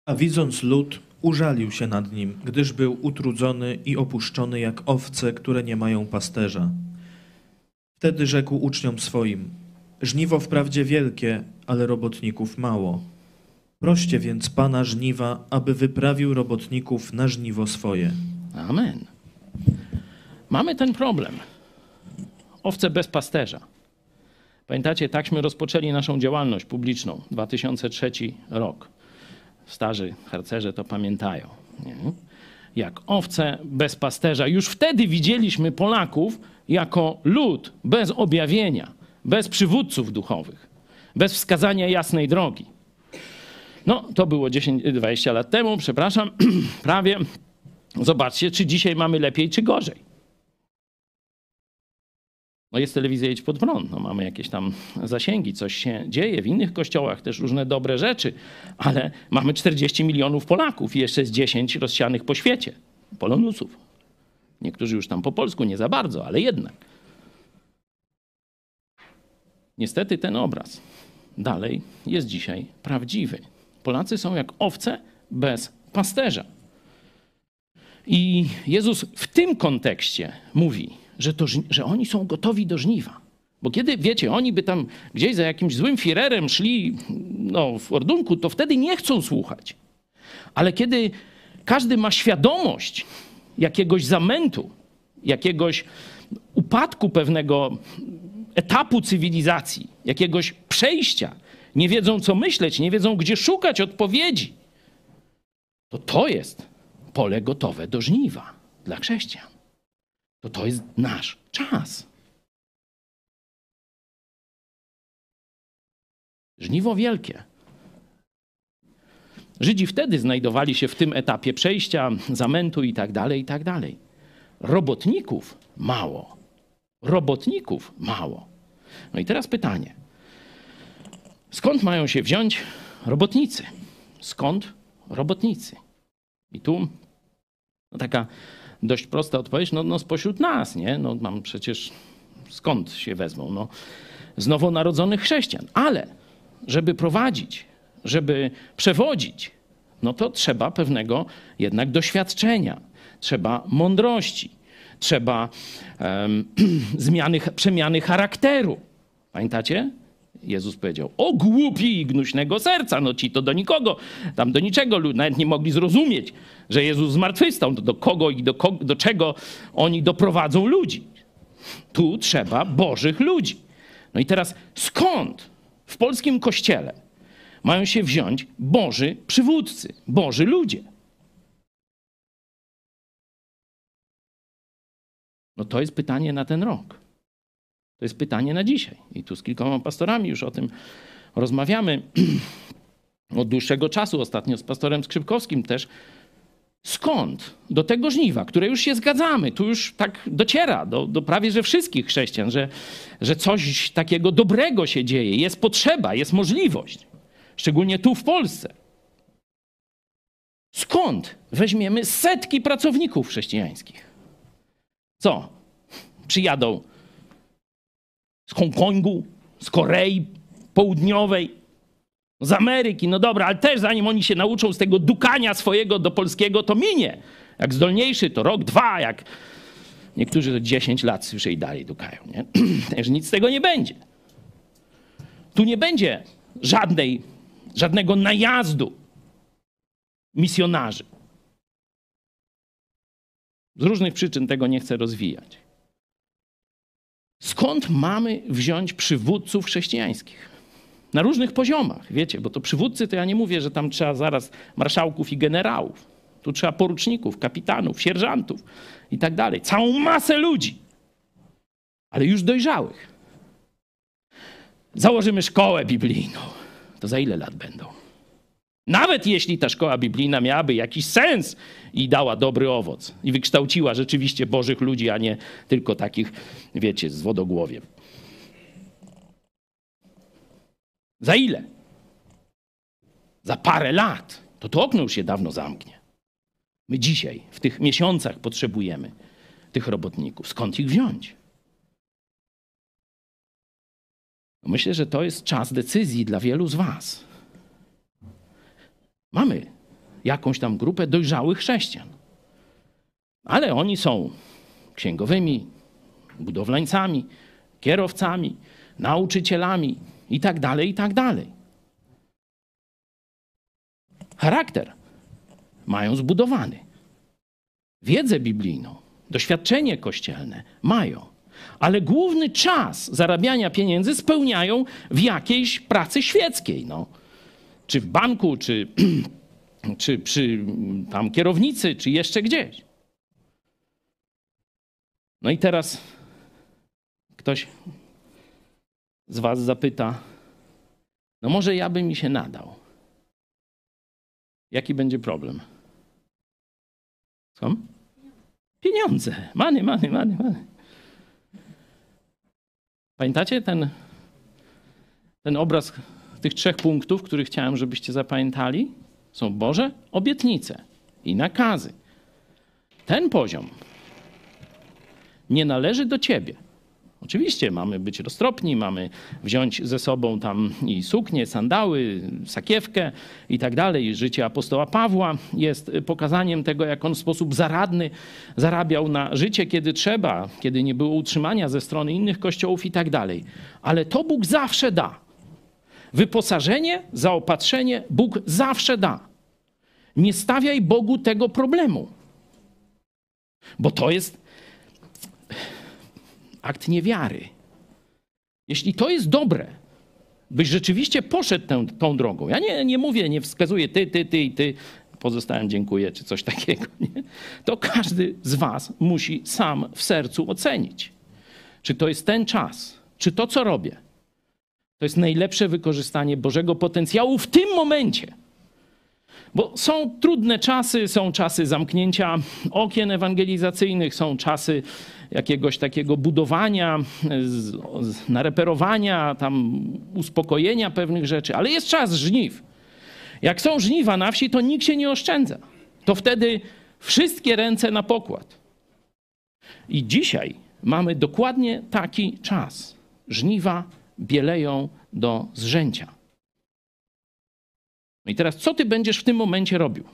A widząc lud, użalił się nad nim, gdyż był utrudzony i opuszczony jak owce, które nie mają pasterza. Wtedy rzekł uczniom swoim: Żniwo wprawdzie wielkie, ale robotników mało. Proście więc pana żniwa, aby wyprawił robotników na żniwo swoje. Amen. Mamy ten problem. Owce bez pasterza. Pamiętacie, takśmy rozpoczęli naszą działalność publiczną, 2003 rok. Starzy harcerze to pamiętają. Nie? Jak owce bez pasterza. Już wtedy widzieliśmy Polaków jako lud bez objawienia, bez przywódców duchowych, bez wskazania jasnej drogi. No, to było 10-20 lat temu, przepraszam, [CLEARS THROAT] prawie. Zobaczcie, czy dzisiaj mamy lepiej, czy gorzej. No jest telewizja Idź Pod Prąd, no mamy jakieś tam zasięgi, coś się dzieje. W innych kościołach też różne dobre rzeczy, ale mamy 40 milionów Polaków i jeszcze jest 10 rozsianych po świecie, polonusów. Niektórzy już tam po polsku, nie za bardzo, ale jednak. Niestety ten obraz dalej jest dzisiaj prawdziwy. Polacy są jak owce bez pasterza. I Jezus w tym kontekście mówi, że, to, że oni są gotowi do żniwa. Bo kiedy, wiecie, oni by tam gdzieś za jakimś złym firerem szli no, w ordunku, to wtedy nie chcą słuchać. Ale kiedy każdy ma świadomość jakiegoś zamętu, jakiegoś upadku pewnego etapu cywilizacji, jakiegoś przejścia, nie wiedzą co myśleć, nie wiedzą gdzie szukać odpowiedzi, to to jest pole gotowe do żniwa dla chrześcijan. To to jest nasz czas. Żniwo wielkie. Żydzi wtedy znajdowali się w tym etapie przejścia, zamętu i tak dalej, i tak dalej. Robotników mało. Robotników mało. No i teraz pytanie. Skąd mają się wziąć robotnicy? Skąd robotnicy? I tu no taka dość prosta odpowiedź, no, no spośród nas, nie? No mam przecież, skąd się wezmą? No, z nowonarodzonych chrześcijan. Ale żeby prowadzić, żeby przewodzić, no to trzeba pewnego jednak doświadczenia, trzeba mądrości, trzeba um, [CLEARS THROAT] zmiany, przemiany charakteru. Pamiętacie? Jezus powiedział, o głupi i gnuśnego serca, no ci to do nikogo, tam do niczego, nawet nie mogli zrozumieć, że Jezus zmartwychwstał, do kogo i do, kogo, do czego oni doprowadzą ludzi. Tu trzeba bożych ludzi. No i teraz skąd w polskim kościele mają się wziąć boży przywódcy, boży ludzie? No to jest pytanie na ten rok. To jest pytanie na dzisiaj. I tu z kilkoma pastorami już o tym rozmawiamy [CLEARS THROAT] od dłuższego czasu. Ostatnio z pastorem Skrzypkowskim też. Skąd do tego żniwa, które już się zgadzamy, tu już tak dociera do, do prawie że wszystkich chrześcijan, że, że coś takiego dobrego się dzieje, jest potrzeba, jest możliwość, szczególnie tu w Polsce. Skąd weźmiemy setki pracowników chrześcijańskich? Co? Przyjadą z Hongkongu, z Korei Południowej, z Ameryki. No dobra, ale też zanim oni się nauczą z tego dukania swojego do polskiego, to minie. Jak zdolniejszy, to rok, dwa, jak niektórzy to 10 lat słyszę i dalej dukają. Nie? [CLEARS THROAT] Też nic z tego nie będzie. Tu nie będzie żadnej, żadnego najazdu misjonarzy. Z różnych przyczyn tego nie chcę rozwijać. Skąd mamy wziąć przywódców chrześcijańskich? Na różnych poziomach, wiecie, bo to przywódcy to ja nie mówię, że tam trzeba zaraz marszałków i generałów. Tu trzeba poruczników, kapitanów, sierżantów i tak dalej. Całą masę ludzi, ale już dojrzałych. Założymy szkołę biblijną. To za ile lat będą? Nawet jeśli ta szkoła biblijna miałaby jakiś sens i dała dobry owoc i wykształciła rzeczywiście bożych ludzi, a nie tylko takich, wiecie, z wodogłowiem. Za ile? Za parę lat. To to okno już się dawno zamknie. My dzisiaj, w tych miesiącach potrzebujemy tych robotników. Skąd ich wziąć? Myślę, że to jest czas decyzji dla wielu z Was. Mamy jakąś tam grupę dojrzałych chrześcijan. Ale oni są księgowymi, budowlańcami, kierowcami, nauczycielami i tak dalej, i tak dalej. Charakter mają zbudowany. Wiedzę biblijną, doświadczenie kościelne mają, ale główny czas zarabiania pieniędzy spełniają w jakiejś pracy świeckiej. No. Czy w banku, czy, [CLEARS THROAT] czy przy tam kierownicy, czy jeszcze gdzieś. No i teraz ktoś z Was zapyta, no może ja bym mi się nadał. Jaki będzie problem? Co? Pieniądze. Many, many, many, many. Pamiętacie ten, ten obraz tych trzech punktów, który chciałem, żebyście zapamiętali? Są Boże obietnice i nakazy. Ten poziom nie należy do ciebie. Oczywiście mamy być roztropni, mamy wziąć ze sobą tam i suknię, sandały, sakiewkę i tak dalej. Życie apostoła Pawła jest pokazaniem tego, jak on w sposób zaradny zarabiał na życie, kiedy trzeba, kiedy nie było utrzymania ze strony innych kościołów i tak dalej. Ale to Bóg zawsze da. Wyposażenie, zaopatrzenie Bóg zawsze da. Nie stawiaj Bogu tego problemu, bo to jest akt niewiary. Jeśli to jest dobre, byś rzeczywiście poszedł tę, tą drogą. Ja nie, nie mówię, nie wskazuję ty, ty, ty i ty, pozostałem dziękuję, czy coś takiego. [LAUGHS] Nie? To każdy z was musi sam w sercu ocenić, czy to jest ten czas, czy to, co robię, to jest najlepsze wykorzystanie Bożego potencjału w tym momencie. Bo są trudne czasy, są czasy zamknięcia okien ewangelizacyjnych, są czasy jakiegoś takiego budowania, nareperowania, tam uspokojenia pewnych rzeczy, ale jest czas żniw. Jak są żniwa na wsi, to nikt się nie oszczędza. To wtedy wszystkie ręce na pokład. I dzisiaj mamy dokładnie taki czas. Żniwa bieleją do zrzęcia. No i teraz, co ty będziesz w tym momencie robił?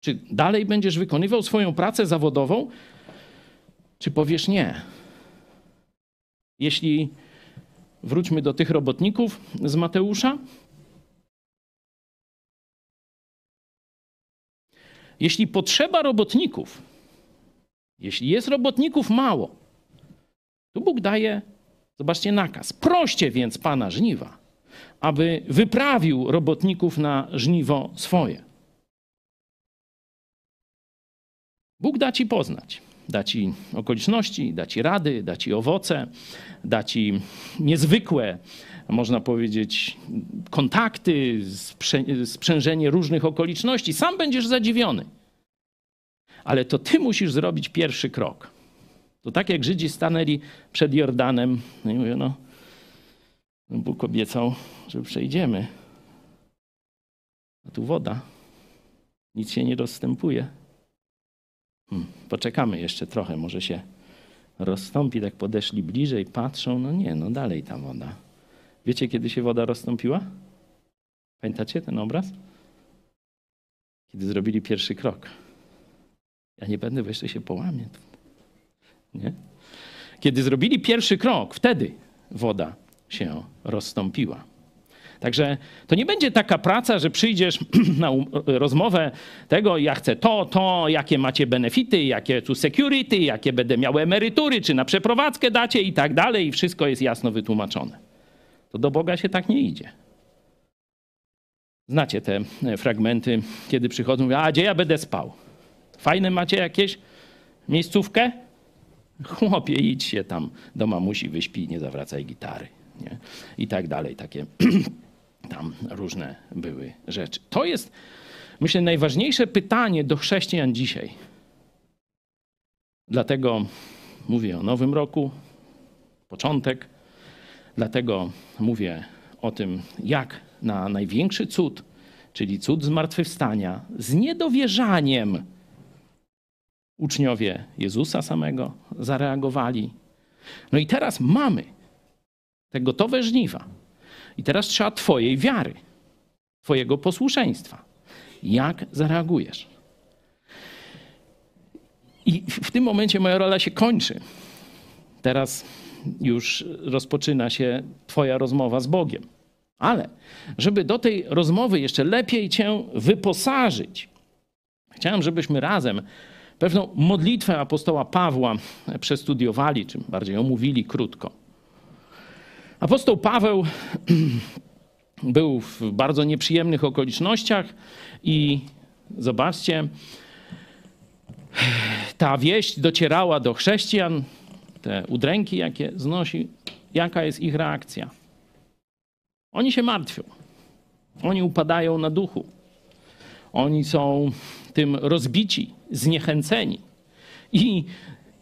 Czy dalej będziesz wykonywał swoją pracę zawodową, czy powiesz nie? Jeśli wróćmy do tych robotników z Mateusza. Jeśli potrzeba robotników, jeśli jest robotników mało, to Bóg daje, zobaczcie, nakaz. Proście więc Pana żniwa, aby wyprawił robotników na żniwo swoje. Bóg da ci poznać da ci okoliczności, da ci rady, da ci owoce, da ci niezwykłe, można powiedzieć, kontakty, sprzężenie różnych okoliczności. Sam będziesz zadziwiony. Ale to ty musisz zrobić pierwszy krok. To tak jak Żydzi stanęli przed Jordanem, no i mówią, no, Bóg obiecał, że przejdziemy. A tu woda. Nic się nie rozstępuje. Hmm, poczekamy jeszcze trochę, może się rozstąpi. Tak podeszli bliżej, patrzą, no nie, no dalej ta woda. Wiecie, kiedy się woda rozstąpiła? Pamiętacie ten obraz? Kiedy zrobili pierwszy krok. Ja nie będę, bo jeszcze się połamie. Nie? Kiedy zrobili pierwszy krok, wtedy woda się rozstąpiła. Także to nie będzie taka praca, że przyjdziesz [CLEARS THROAT] na um, rozmowę tego, ja chcę to, to, jakie macie benefity, jakie tu security, jakie będę miał emerytury, czy na przeprowadzkę dacie i tak dalej, i wszystko jest jasno wytłumaczone. To do Boga się tak nie idzie. Znacie te e, fragmenty, kiedy przychodzą, mówią, a gdzie ja będę spał? Fajne macie jakieś miejscówkę? Chłopie, idź się tam do mamusi, wyśpij, nie zawracaj gitary. Nie? I tak dalej, takie [CLEARS THROAT] tam różne były rzeczy. To jest, myślę, najważniejsze pytanie do chrześcijan dzisiaj. Dlatego mówię o Nowym Roku, początek. Dlatego mówię o tym, jak na największy cud, czyli cud zmartwychwstania, z niedowierzaniem uczniowie Jezusa samego zareagowali. No i teraz mamy te gotowe żniwa. I teraz trzeba Twojej wiary, Twojego posłuszeństwa. Jak zareagujesz? I w tym momencie moja rola się kończy. Teraz już rozpoczyna się Twoja rozmowa z Bogiem. Ale żeby do tej rozmowy jeszcze lepiej Cię wyposażyć, chciałem, żebyśmy razem pewną modlitwę apostoła Pawła przestudiowali, czy bardziej omówili krótko. Apostoł Paweł [CLEARS THROAT] był w bardzo nieprzyjemnych okolicznościach i zobaczcie, [SIGHS] ta wieść docierała do chrześcijan, te udręki, jakie znosi, jaka jest ich reakcja? Oni się martwią. Oni upadają na duchu. Oni są tym rozbici, zniechęceni. I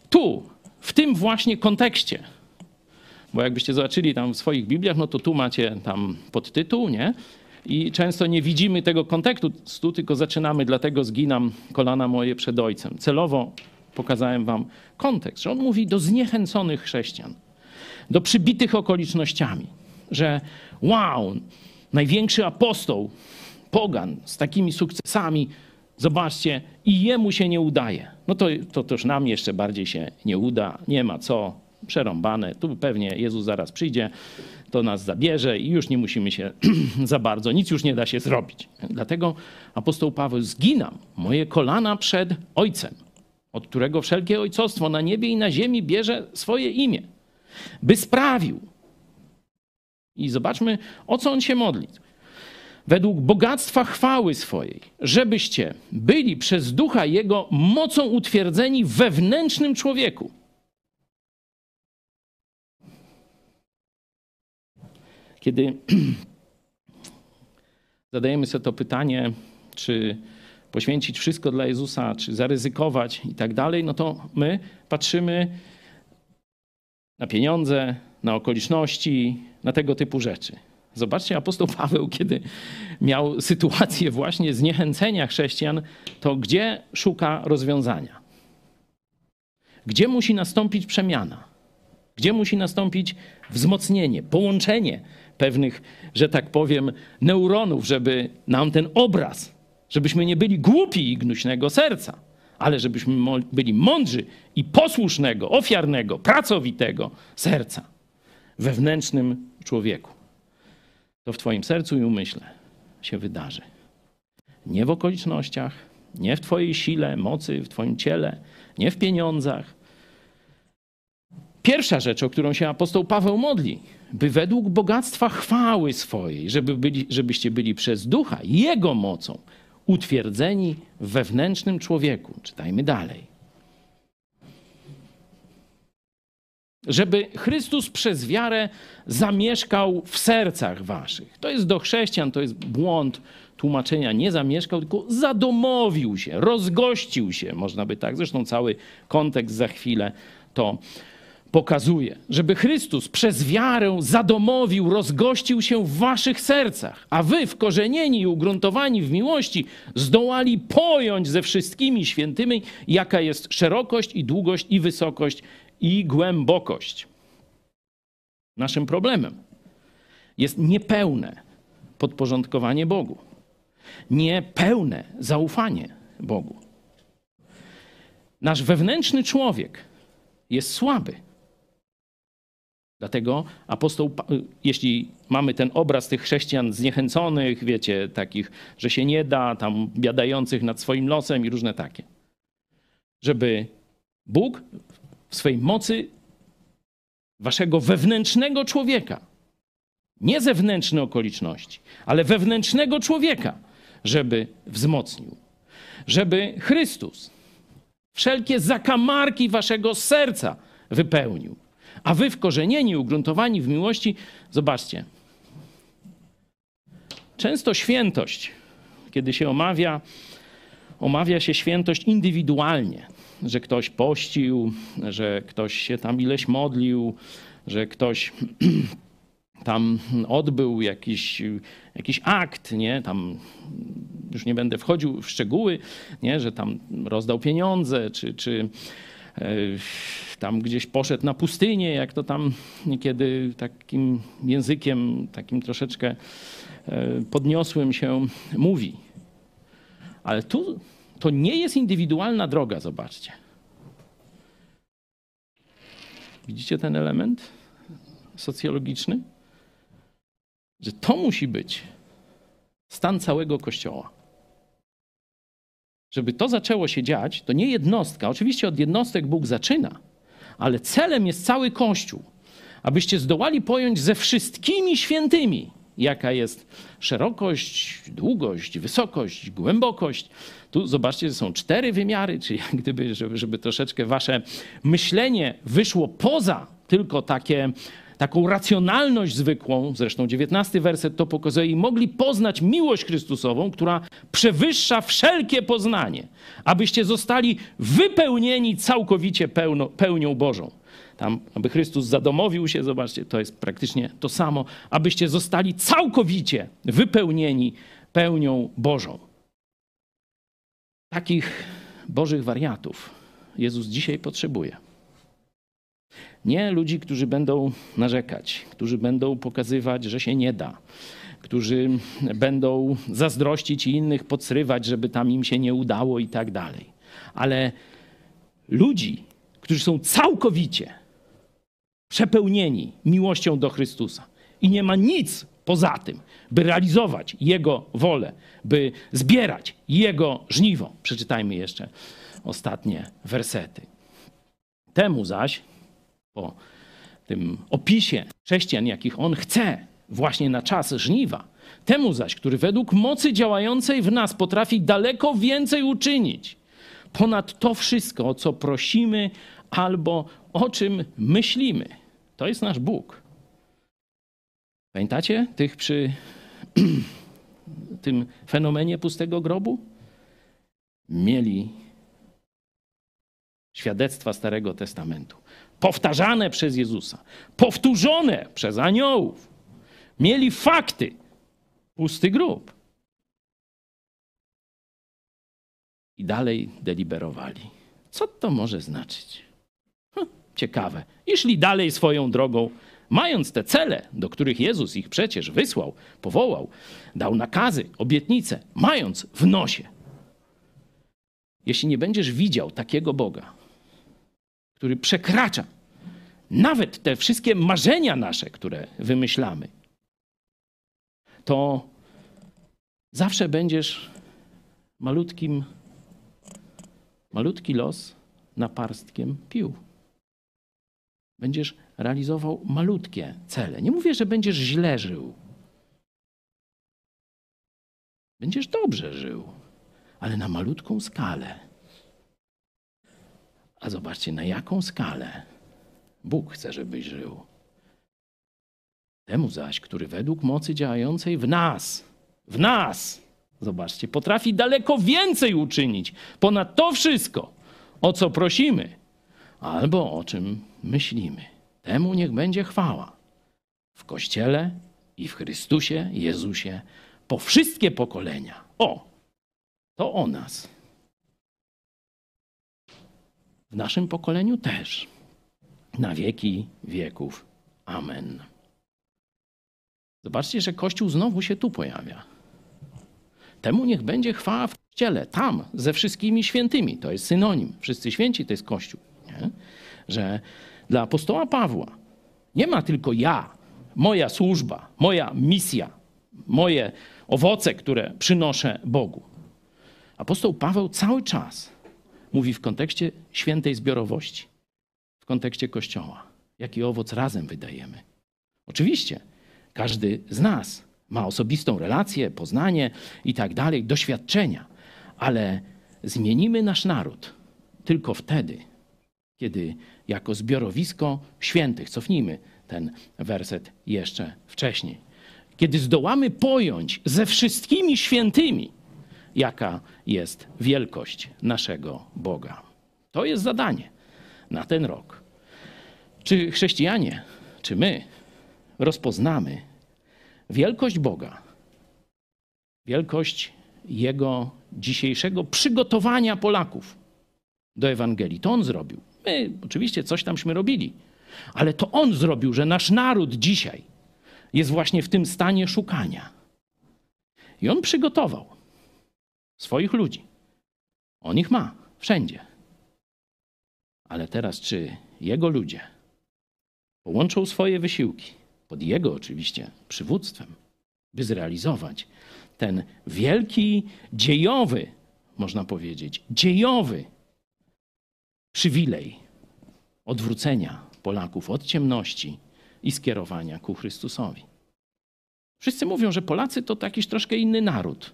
tu, w tym właśnie kontekście, bo jakbyście zobaczyli tam w swoich Bibliach, no to tu macie tam podtytuł, nie? I często nie widzimy tego kontekstu, tylko zaczynamy, dlatego zginam kolana moje przed Ojcem. Celowo pokazałem wam kontekst, że on mówi do zniechęconych chrześcijan, do przybitych okolicznościami, że wow, największy apostoł, pogan z takimi sukcesami, zobaczcie, i jemu się nie udaje. No to, to też nam jeszcze bardziej się nie uda, nie ma co, przerąbane. Tu pewnie Jezus zaraz przyjdzie, to nas zabierze i już nie musimy się [CLEARS THROAT] za bardzo, nic już nie da się zrobić. Dlatego apostoł Paweł zginam moje kolana przed Ojcem, od którego wszelkie ojcostwo na niebie i na ziemi bierze swoje imię, by sprawił. I zobaczmy, o co on się modli. Według bogactwa chwały swojej, żebyście byli przez ducha Jego mocą utwierdzeni wewnętrznym człowieku Kiedy [CLEARS THROAT] zadajemy sobie to pytanie, czy poświęcić wszystko dla Jezusa, czy zaryzykować i tak dalej, no to my patrzymy na pieniądze, na okoliczności, na tego typu rzeczy. Zobaczcie, apostoł Paweł, kiedy miał sytuację właśnie zniechęcenia chrześcijan, to gdzie szuka rozwiązania? Gdzie musi nastąpić przemiana? Gdzie musi nastąpić wzmocnienie, połączenie pewnych, że tak powiem, neuronów, żeby nam ten obraz, żebyśmy nie byli głupi i gnuśnego serca, ale żebyśmy byli mądrzy i posłusznego, ofiarnego, pracowitego serca wewnętrznym człowieku. To w Twoim sercu i umyśle się wydarzy. Nie w okolicznościach, nie w Twojej sile, mocy, w Twoim ciele, nie w pieniądzach. Pierwsza rzecz, o którą się apostoł Paweł modli, by według bogactwa chwały swojej, żeby byli, żebyście byli przez ducha, jego mocą, utwierdzeni w wewnętrznym człowieku. Czytajmy dalej. Żeby Chrystus przez wiarę zamieszkał w sercach waszych. To jest do chrześcijan, to jest błąd tłumaczenia. Nie zamieszkał, tylko zadomowił się, rozgościł się, można by tak. Zresztą cały kontekst za chwilę to pokazuje, żeby Chrystus przez wiarę zadomowił, rozgościł się w waszych sercach, a wy, wkorzenieni i ugruntowani w miłości, zdołali pojąć ze wszystkimi świętymi, jaka jest szerokość i długość i wysokość i głębokość. Naszym problemem jest niepełne podporządkowanie Bogu, niepełne zaufanie Bogu. Nasz wewnętrzny człowiek jest słaby. Dlatego apostoł, jeśli mamy ten obraz tych chrześcijan zniechęconych, wiecie, takich, że się nie da, tam biadających nad swoim losem i różne takie, żeby Bóg w swej mocy waszego wewnętrznego człowieka, nie zewnętrzne okoliczności, ale wewnętrznego człowieka, żeby wzmocnił, żeby Chrystus wszelkie zakamarki waszego serca wypełnił a wy wkorzenieni, ugruntowani w miłości, zobaczcie. Często świętość, kiedy się omawia, omawia się świętość indywidualnie, że ktoś pościł, że ktoś się tam ileś modlił, że ktoś [CLEARS THROAT] tam odbył jakiś, jakiś akt, nie? Tam już nie będę wchodził w szczegóły, nie? że tam rozdał pieniądze, czy, czy E, tam gdzieś poszedł na pustynię, jak to tam niekiedy takim językiem, takim troszeczkę e, podniosłym się mówi. Ale tu to nie jest indywidualna droga, zobaczcie. Widzicie ten element socjologiczny? Że to musi być stan całego Kościoła. Żeby to zaczęło się dziać, to nie jednostka. Oczywiście od jednostek Bóg zaczyna, ale celem jest cały Kościół. Abyście zdołali pojąć ze wszystkimi świętymi, jaka jest szerokość, długość, wysokość, głębokość. Tu zobaczcie, są cztery wymiary, czyli jak gdyby, żeby, żeby troszeczkę wasze myślenie wyszło poza tylko takie taką racjonalność zwykłą, zresztą XIX werset to pokazuje, i mogli poznać miłość Chrystusową, która przewyższa wszelkie poznanie, abyście zostali wypełnieni całkowicie pełno, pełnią Bożą. Tam, aby Chrystus zadomowił się, zobaczcie, to jest praktycznie to samo, abyście zostali całkowicie wypełnieni pełnią Bożą. Takich Bożych wariatów Jezus dzisiaj potrzebuje. Nie ludzi, którzy będą narzekać, którzy będą pokazywać, że się nie da, którzy będą zazdrościć i innych podsrywać, żeby tam im się nie udało i tak dalej. Ale ludzi, którzy są całkowicie przepełnieni miłością do Chrystusa i nie ma nic poza tym, by realizować Jego wolę, by zbierać Jego żniwo. Przeczytajmy jeszcze ostatnie wersety. Temu zaś po tym opisie chrześcijan, jakich on chce właśnie na czas żniwa. Temu zaś, który według mocy działającej w nas potrafi daleko więcej uczynić, ponad to wszystko, o co prosimy albo o czym myślimy. To jest nasz Bóg. Pamiętacie tych przy [CLEARS THROAT] tym fenomenie pustego grobu? Mieli świadectwa Starego Testamentu powtarzane przez Jezusa, powtórzone przez aniołów. Mieli fakty. Pusty grób. I dalej deliberowali. Co to może znaczyć? Hm, ciekawe. I szli dalej swoją drogą, mając te cele, do których Jezus ich przecież wysłał, powołał, dał nakazy, obietnice, mając w nosie. Jeśli nie będziesz widział takiego Boga, który przekracza nawet te wszystkie marzenia nasze, które wymyślamy, to zawsze będziesz malutkim, malutki los naparstkiem pił. Będziesz realizował malutkie cele. Nie mówię, że będziesz źle żył. Będziesz dobrze żył, ale na malutką skalę. A zobaczcie, na jaką skalę Bóg chce, żebyś żył. Temu zaś, który według mocy działającej w nas, w nas, zobaczcie, potrafi daleko więcej uczynić ponad to wszystko, o co prosimy, albo o czym myślimy. Temu niech będzie chwała w Kościele i w Chrystusie Jezusie po wszystkie pokolenia. O, to o nas. W naszym pokoleniu też na wieki wieków. Amen. Zobaczcie, że Kościół znowu się tu pojawia. Temu niech będzie chwała w Kościele, tam, ze wszystkimi świętymi. To jest synonim. Wszyscy święci to jest Kościół. Nie? Że dla apostoła Pawła nie ma tylko ja, moja służba, moja misja, moje owoce, które przynoszę Bogu. Apostoł Paweł cały czas mówi w kontekście świętej zbiorowości w kontekście Kościoła. Jaki owoc razem wydajemy. Oczywiście, każdy z nas ma osobistą relację, poznanie i tak dalej, doświadczenia, ale zmienimy nasz naród tylko wtedy, kiedy jako zbiorowisko świętych, cofnijmy ten werset jeszcze wcześniej, kiedy zdołamy pojąć ze wszystkimi świętymi, jaka jest wielkość naszego Boga. To jest zadanie na ten rok. Czy chrześcijanie, czy my rozpoznamy wielkość Boga, wielkość Jego dzisiejszego przygotowania Polaków do Ewangelii? To On zrobił. My oczywiście coś tamśmy robili, ale to On zrobił, że nasz naród dzisiaj jest właśnie w tym stanie szukania. I On przygotował. swoich ludzi. On ich ma wszędzie. Ale teraz, czy jego ludzie połączą swoje wysiłki, pod jego oczywiście przywództwem, by zrealizować ten wielki, dziejowy, można powiedzieć, dziejowy przywilej odwrócenia Polaków od ciemności i skierowania ku Chrystusowi. Wszyscy mówią, że Polacy to jakiś troszkę inny naród.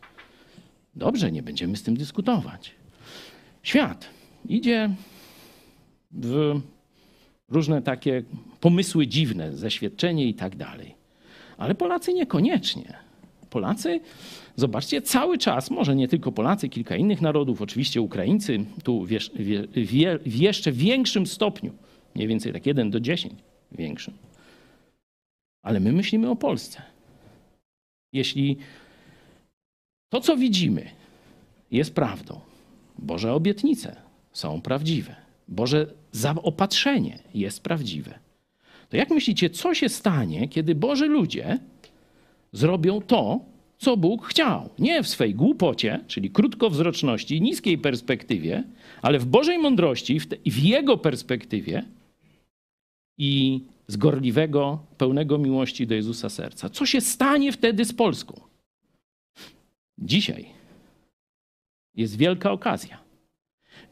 Dobrze, nie będziemy z tym dyskutować. Świat idzie w różne takie pomysły dziwne, zeświadczenie i tak dalej. Ale Polacy niekoniecznie. Polacy, zobaczcie, cały czas, może nie tylko Polacy, kilka innych narodów, oczywiście Ukraińcy, tu w, jeszcze większym stopniu, mniej więcej tak 1 do 10 większym. Ale my myślimy o Polsce. Jeśli to, co widzimy, jest prawdą, Boże obietnice są prawdziwe, Boże zaopatrzenie jest prawdziwe, to jak myślicie, co się stanie, kiedy Boży ludzie zrobią to, co Bóg chciał? Nie w swej głupocie, czyli krótkowzroczności, niskiej perspektywie, ale w Bożej mądrości, w, te, w Jego perspektywie i z gorliwego, pełnego miłości do Jezusa serca. Co się stanie wtedy z Polską? Dzisiaj jest wielka okazja.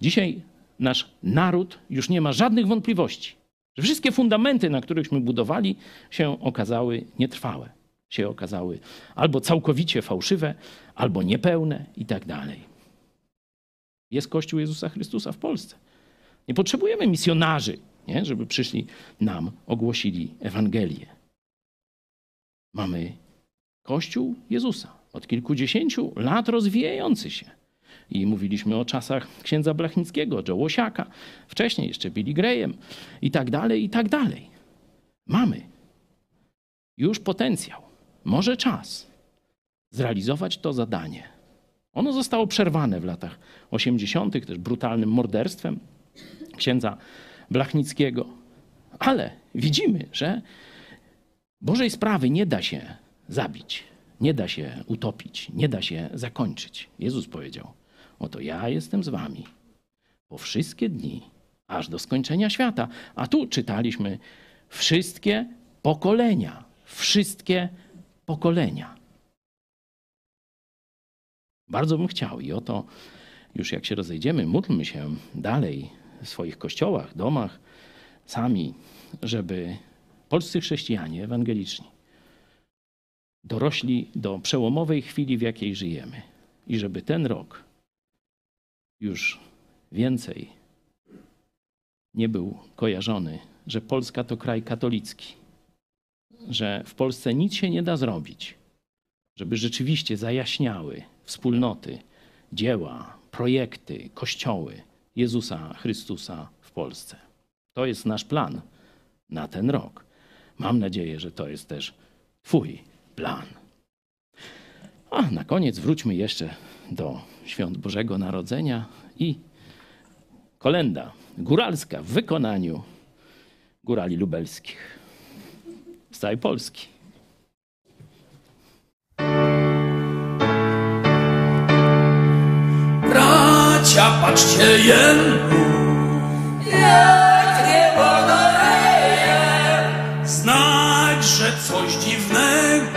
Dzisiaj nasz naród już nie ma żadnych wątpliwości, że wszystkie fundamenty, na którychśmy budowali, się okazały nietrwałe, się okazały albo całkowicie fałszywe, albo niepełne i tak dalej. Jest Kościół Jezusa Chrystusa w Polsce. Nie potrzebujemy misjonarzy, nie? żeby przyszli nam, ogłosili Ewangelię. Mamy Kościół Jezusa, od kilkudziesięciu lat rozwijający się. I mówiliśmy o czasach księdza Blachnickiego, Joe Łosiaka, wcześniej jeszcze Billy Graham i tak dalej, i tak dalej. Mamy już potencjał, może czas zrealizować to zadanie. Ono zostało przerwane w latach 80., też brutalnym morderstwem księdza Blachnickiego. Ale widzimy, że Bożej sprawy nie da się zabić, nie da się utopić, nie da się zakończyć. Jezus powiedział: Oto ja jestem z wami po wszystkie dni, aż do skończenia świata. A tu czytaliśmy wszystkie pokolenia, wszystkie pokolenia. Bardzo bym chciał i oto już jak się rozejdziemy, módlmy się dalej w swoich kościołach, domach, sami, żeby polscy chrześcijanie ewangeliczni dorośli do przełomowej chwili, w jakiej żyjemy. I żeby ten rok już więcej nie był kojarzony, że Polska to kraj katolicki, że w Polsce nic się nie da zrobić, żeby rzeczywiście zajaśniały wspólnoty, dzieła, projekty, kościoły Jezusa Chrystusa w Polsce. To jest nasz plan na ten rok. Mam nadzieję, że to jest też Twój plan. A na koniec wróćmy jeszcze do świąt Bożego Narodzenia i kolenda góralska w wykonaniu górali lubelskich z całej Polski. Bracia, patrzcie jemu, jak nie znać, że coś dziwnego